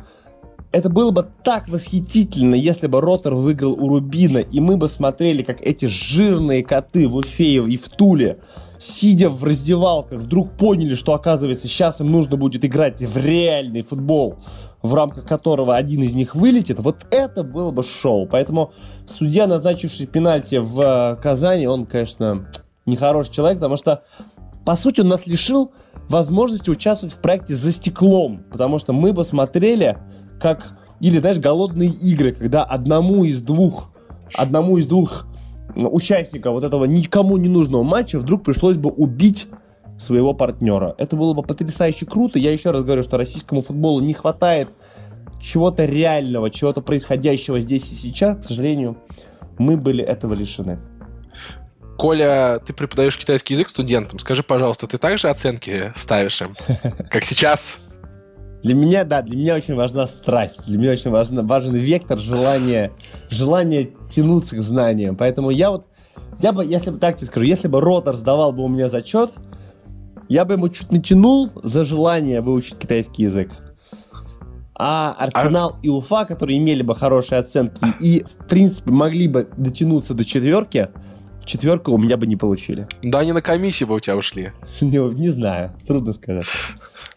это было бы так восхитительно, если бы Ротор выиграл у Рубина, и мы бы смотрели, как эти жирные коты в Уфе и в Туле сидя в раздевалках, вдруг поняли, что, оказывается, сейчас им нужно будет играть в реальный футбол, в рамках которого один из них вылетит, вот это было бы шоу. Поэтому судья, назначивший пенальти в э, Казани, он, конечно, нехороший человек, потому что, по сути, он нас лишил возможности участвовать в проекте «За стеклом», потому что мы бы смотрели, как, или, знаешь, голодные игры, когда одному из двух, одному из двух участника вот этого никому не нужного матча вдруг пришлось бы убить своего партнера. Это было бы потрясающе круто. Я еще раз говорю, что российскому футболу не хватает чего-то реального, чего-то происходящего здесь и сейчас. К сожалению, мы были этого лишены. Коля, ты преподаешь китайский язык студентам. Скажи, пожалуйста, ты также оценки ставишь им, как сейчас? Для меня, да, для меня очень важна страсть. Для меня очень важен, важен вектор желания, желание тянуться к знаниям. Поэтому я вот, я бы, если бы так тебе скажу, если бы Ротор сдавал бы у меня зачет, я бы ему чуть натянул за желание выучить китайский язык. А Арсенал а... и Уфа, которые имели бы хорошие оценки и, в принципе, могли бы дотянуться до четверки, четверку у меня бы не получили. Да, они на комиссии бы у тебя ушли. Не, не знаю, трудно сказать.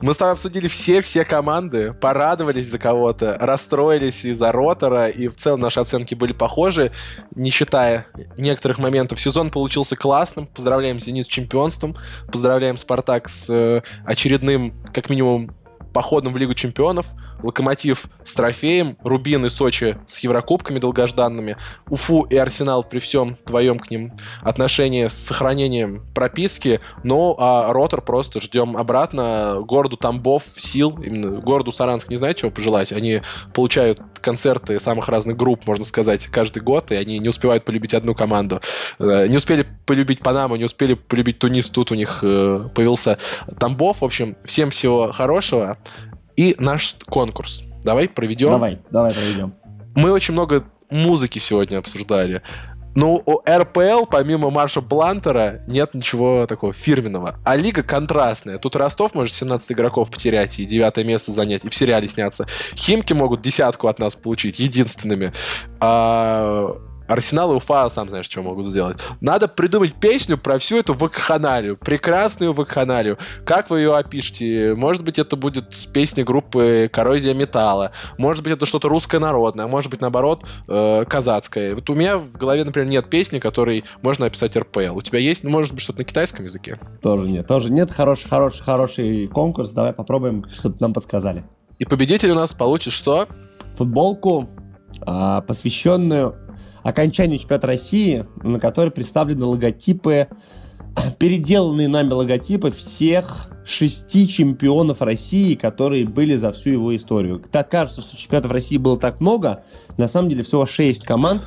Мы с тобой обсудили все-все команды, порадовались за кого-то, расстроились из-за ротора, и в целом наши оценки были похожи, не считая некоторых моментов. Сезон получился классным. Поздравляем «Зенит» с чемпионством, поздравляем «Спартак» с э, очередным, как минимум, походом в Лигу чемпионов, Локомотив с трофеем, Рубин и Сочи с Еврокубками долгожданными, Уфу и Арсенал при всем твоем к ним отношении с сохранением прописки, ну а Ротор просто ждем обратно. Городу Тамбов сил, именно городу Саранск не знаю, чего пожелать. Они получают концерты самых разных групп, можно сказать, каждый год, и они не успевают полюбить одну команду. Э, не успели полюбить Панаму, не успели полюбить Тунис, тут у них э, появился Тамбов. В общем, всем всего хорошего. И наш конкурс. Давай проведем. Давай, давай проведем. Мы очень много музыки сегодня обсуждали. Ну, у РПЛ, помимо Марша Блантера, нет ничего такого фирменного. А лига контрастная. Тут Ростов может 17 игроков потерять и девятое место занять, и в сериале сняться. Химки могут десятку от нас получить, единственными. А Арсенал и Уфа, сам знаешь, что могут сделать. Надо придумать песню про всю эту вакханалию, прекрасную вакханалию. Как вы ее опишете? Может быть, это будет песня группы Коррозия Металла, может быть, это что-то русское народное, может быть, наоборот, э, казацкое. Вот у меня в голове, например, нет песни, которой можно описать РПЛ. У тебя есть, ну, может быть, что-то на китайском языке? Тоже нет, тоже нет. Хороший, хороший, хороший конкурс. Давай попробуем, чтобы нам подсказали. И победитель у нас получит что? Футболку, а, посвященную окончанию чемпионата России, на которой представлены логотипы, переделанные нами логотипы всех шести чемпионов России, которые были за всю его историю. Так кажется, что чемпионатов России было так много, на самом деле всего шесть команд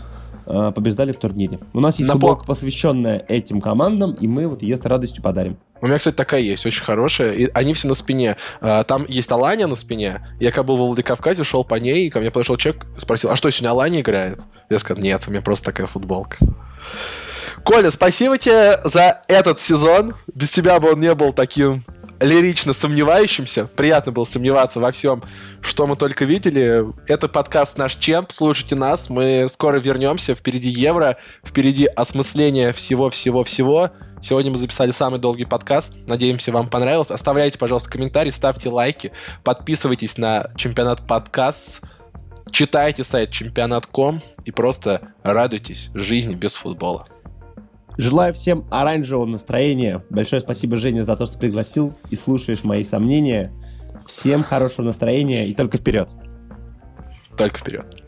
э, побеждали в турнире. У нас есть футболка, посвященная этим командам, и мы вот ее с радостью подарим. У меня, кстати, такая есть, очень хорошая. И они все на спине. А, там есть Алания на спине. Я когда был в Владикавказе, шел по ней, и ко мне подошел человек, спросил, а что, сегодня Алания играет? Я сказал, нет, у меня просто такая футболка. Коля, спасибо тебе за этот сезон. Без тебя бы он не был таким лирично сомневающимся. Приятно было сомневаться во всем, что мы только видели. Это подкаст «Наш Чемп». Слушайте нас. Мы скоро вернемся. Впереди Евро. Впереди осмысление всего-всего-всего. Сегодня мы записали самый долгий подкаст. Надеемся, вам понравилось. Оставляйте, пожалуйста, комментарии, ставьте лайки, подписывайтесь на чемпионат подкаст, читайте сайт чемпионат.ком и просто радуйтесь жизни без футбола. Желаю всем оранжевого настроения. Большое спасибо, Женя, за то, что пригласил и слушаешь мои сомнения. Всем хорошего настроения и только вперед. Только вперед.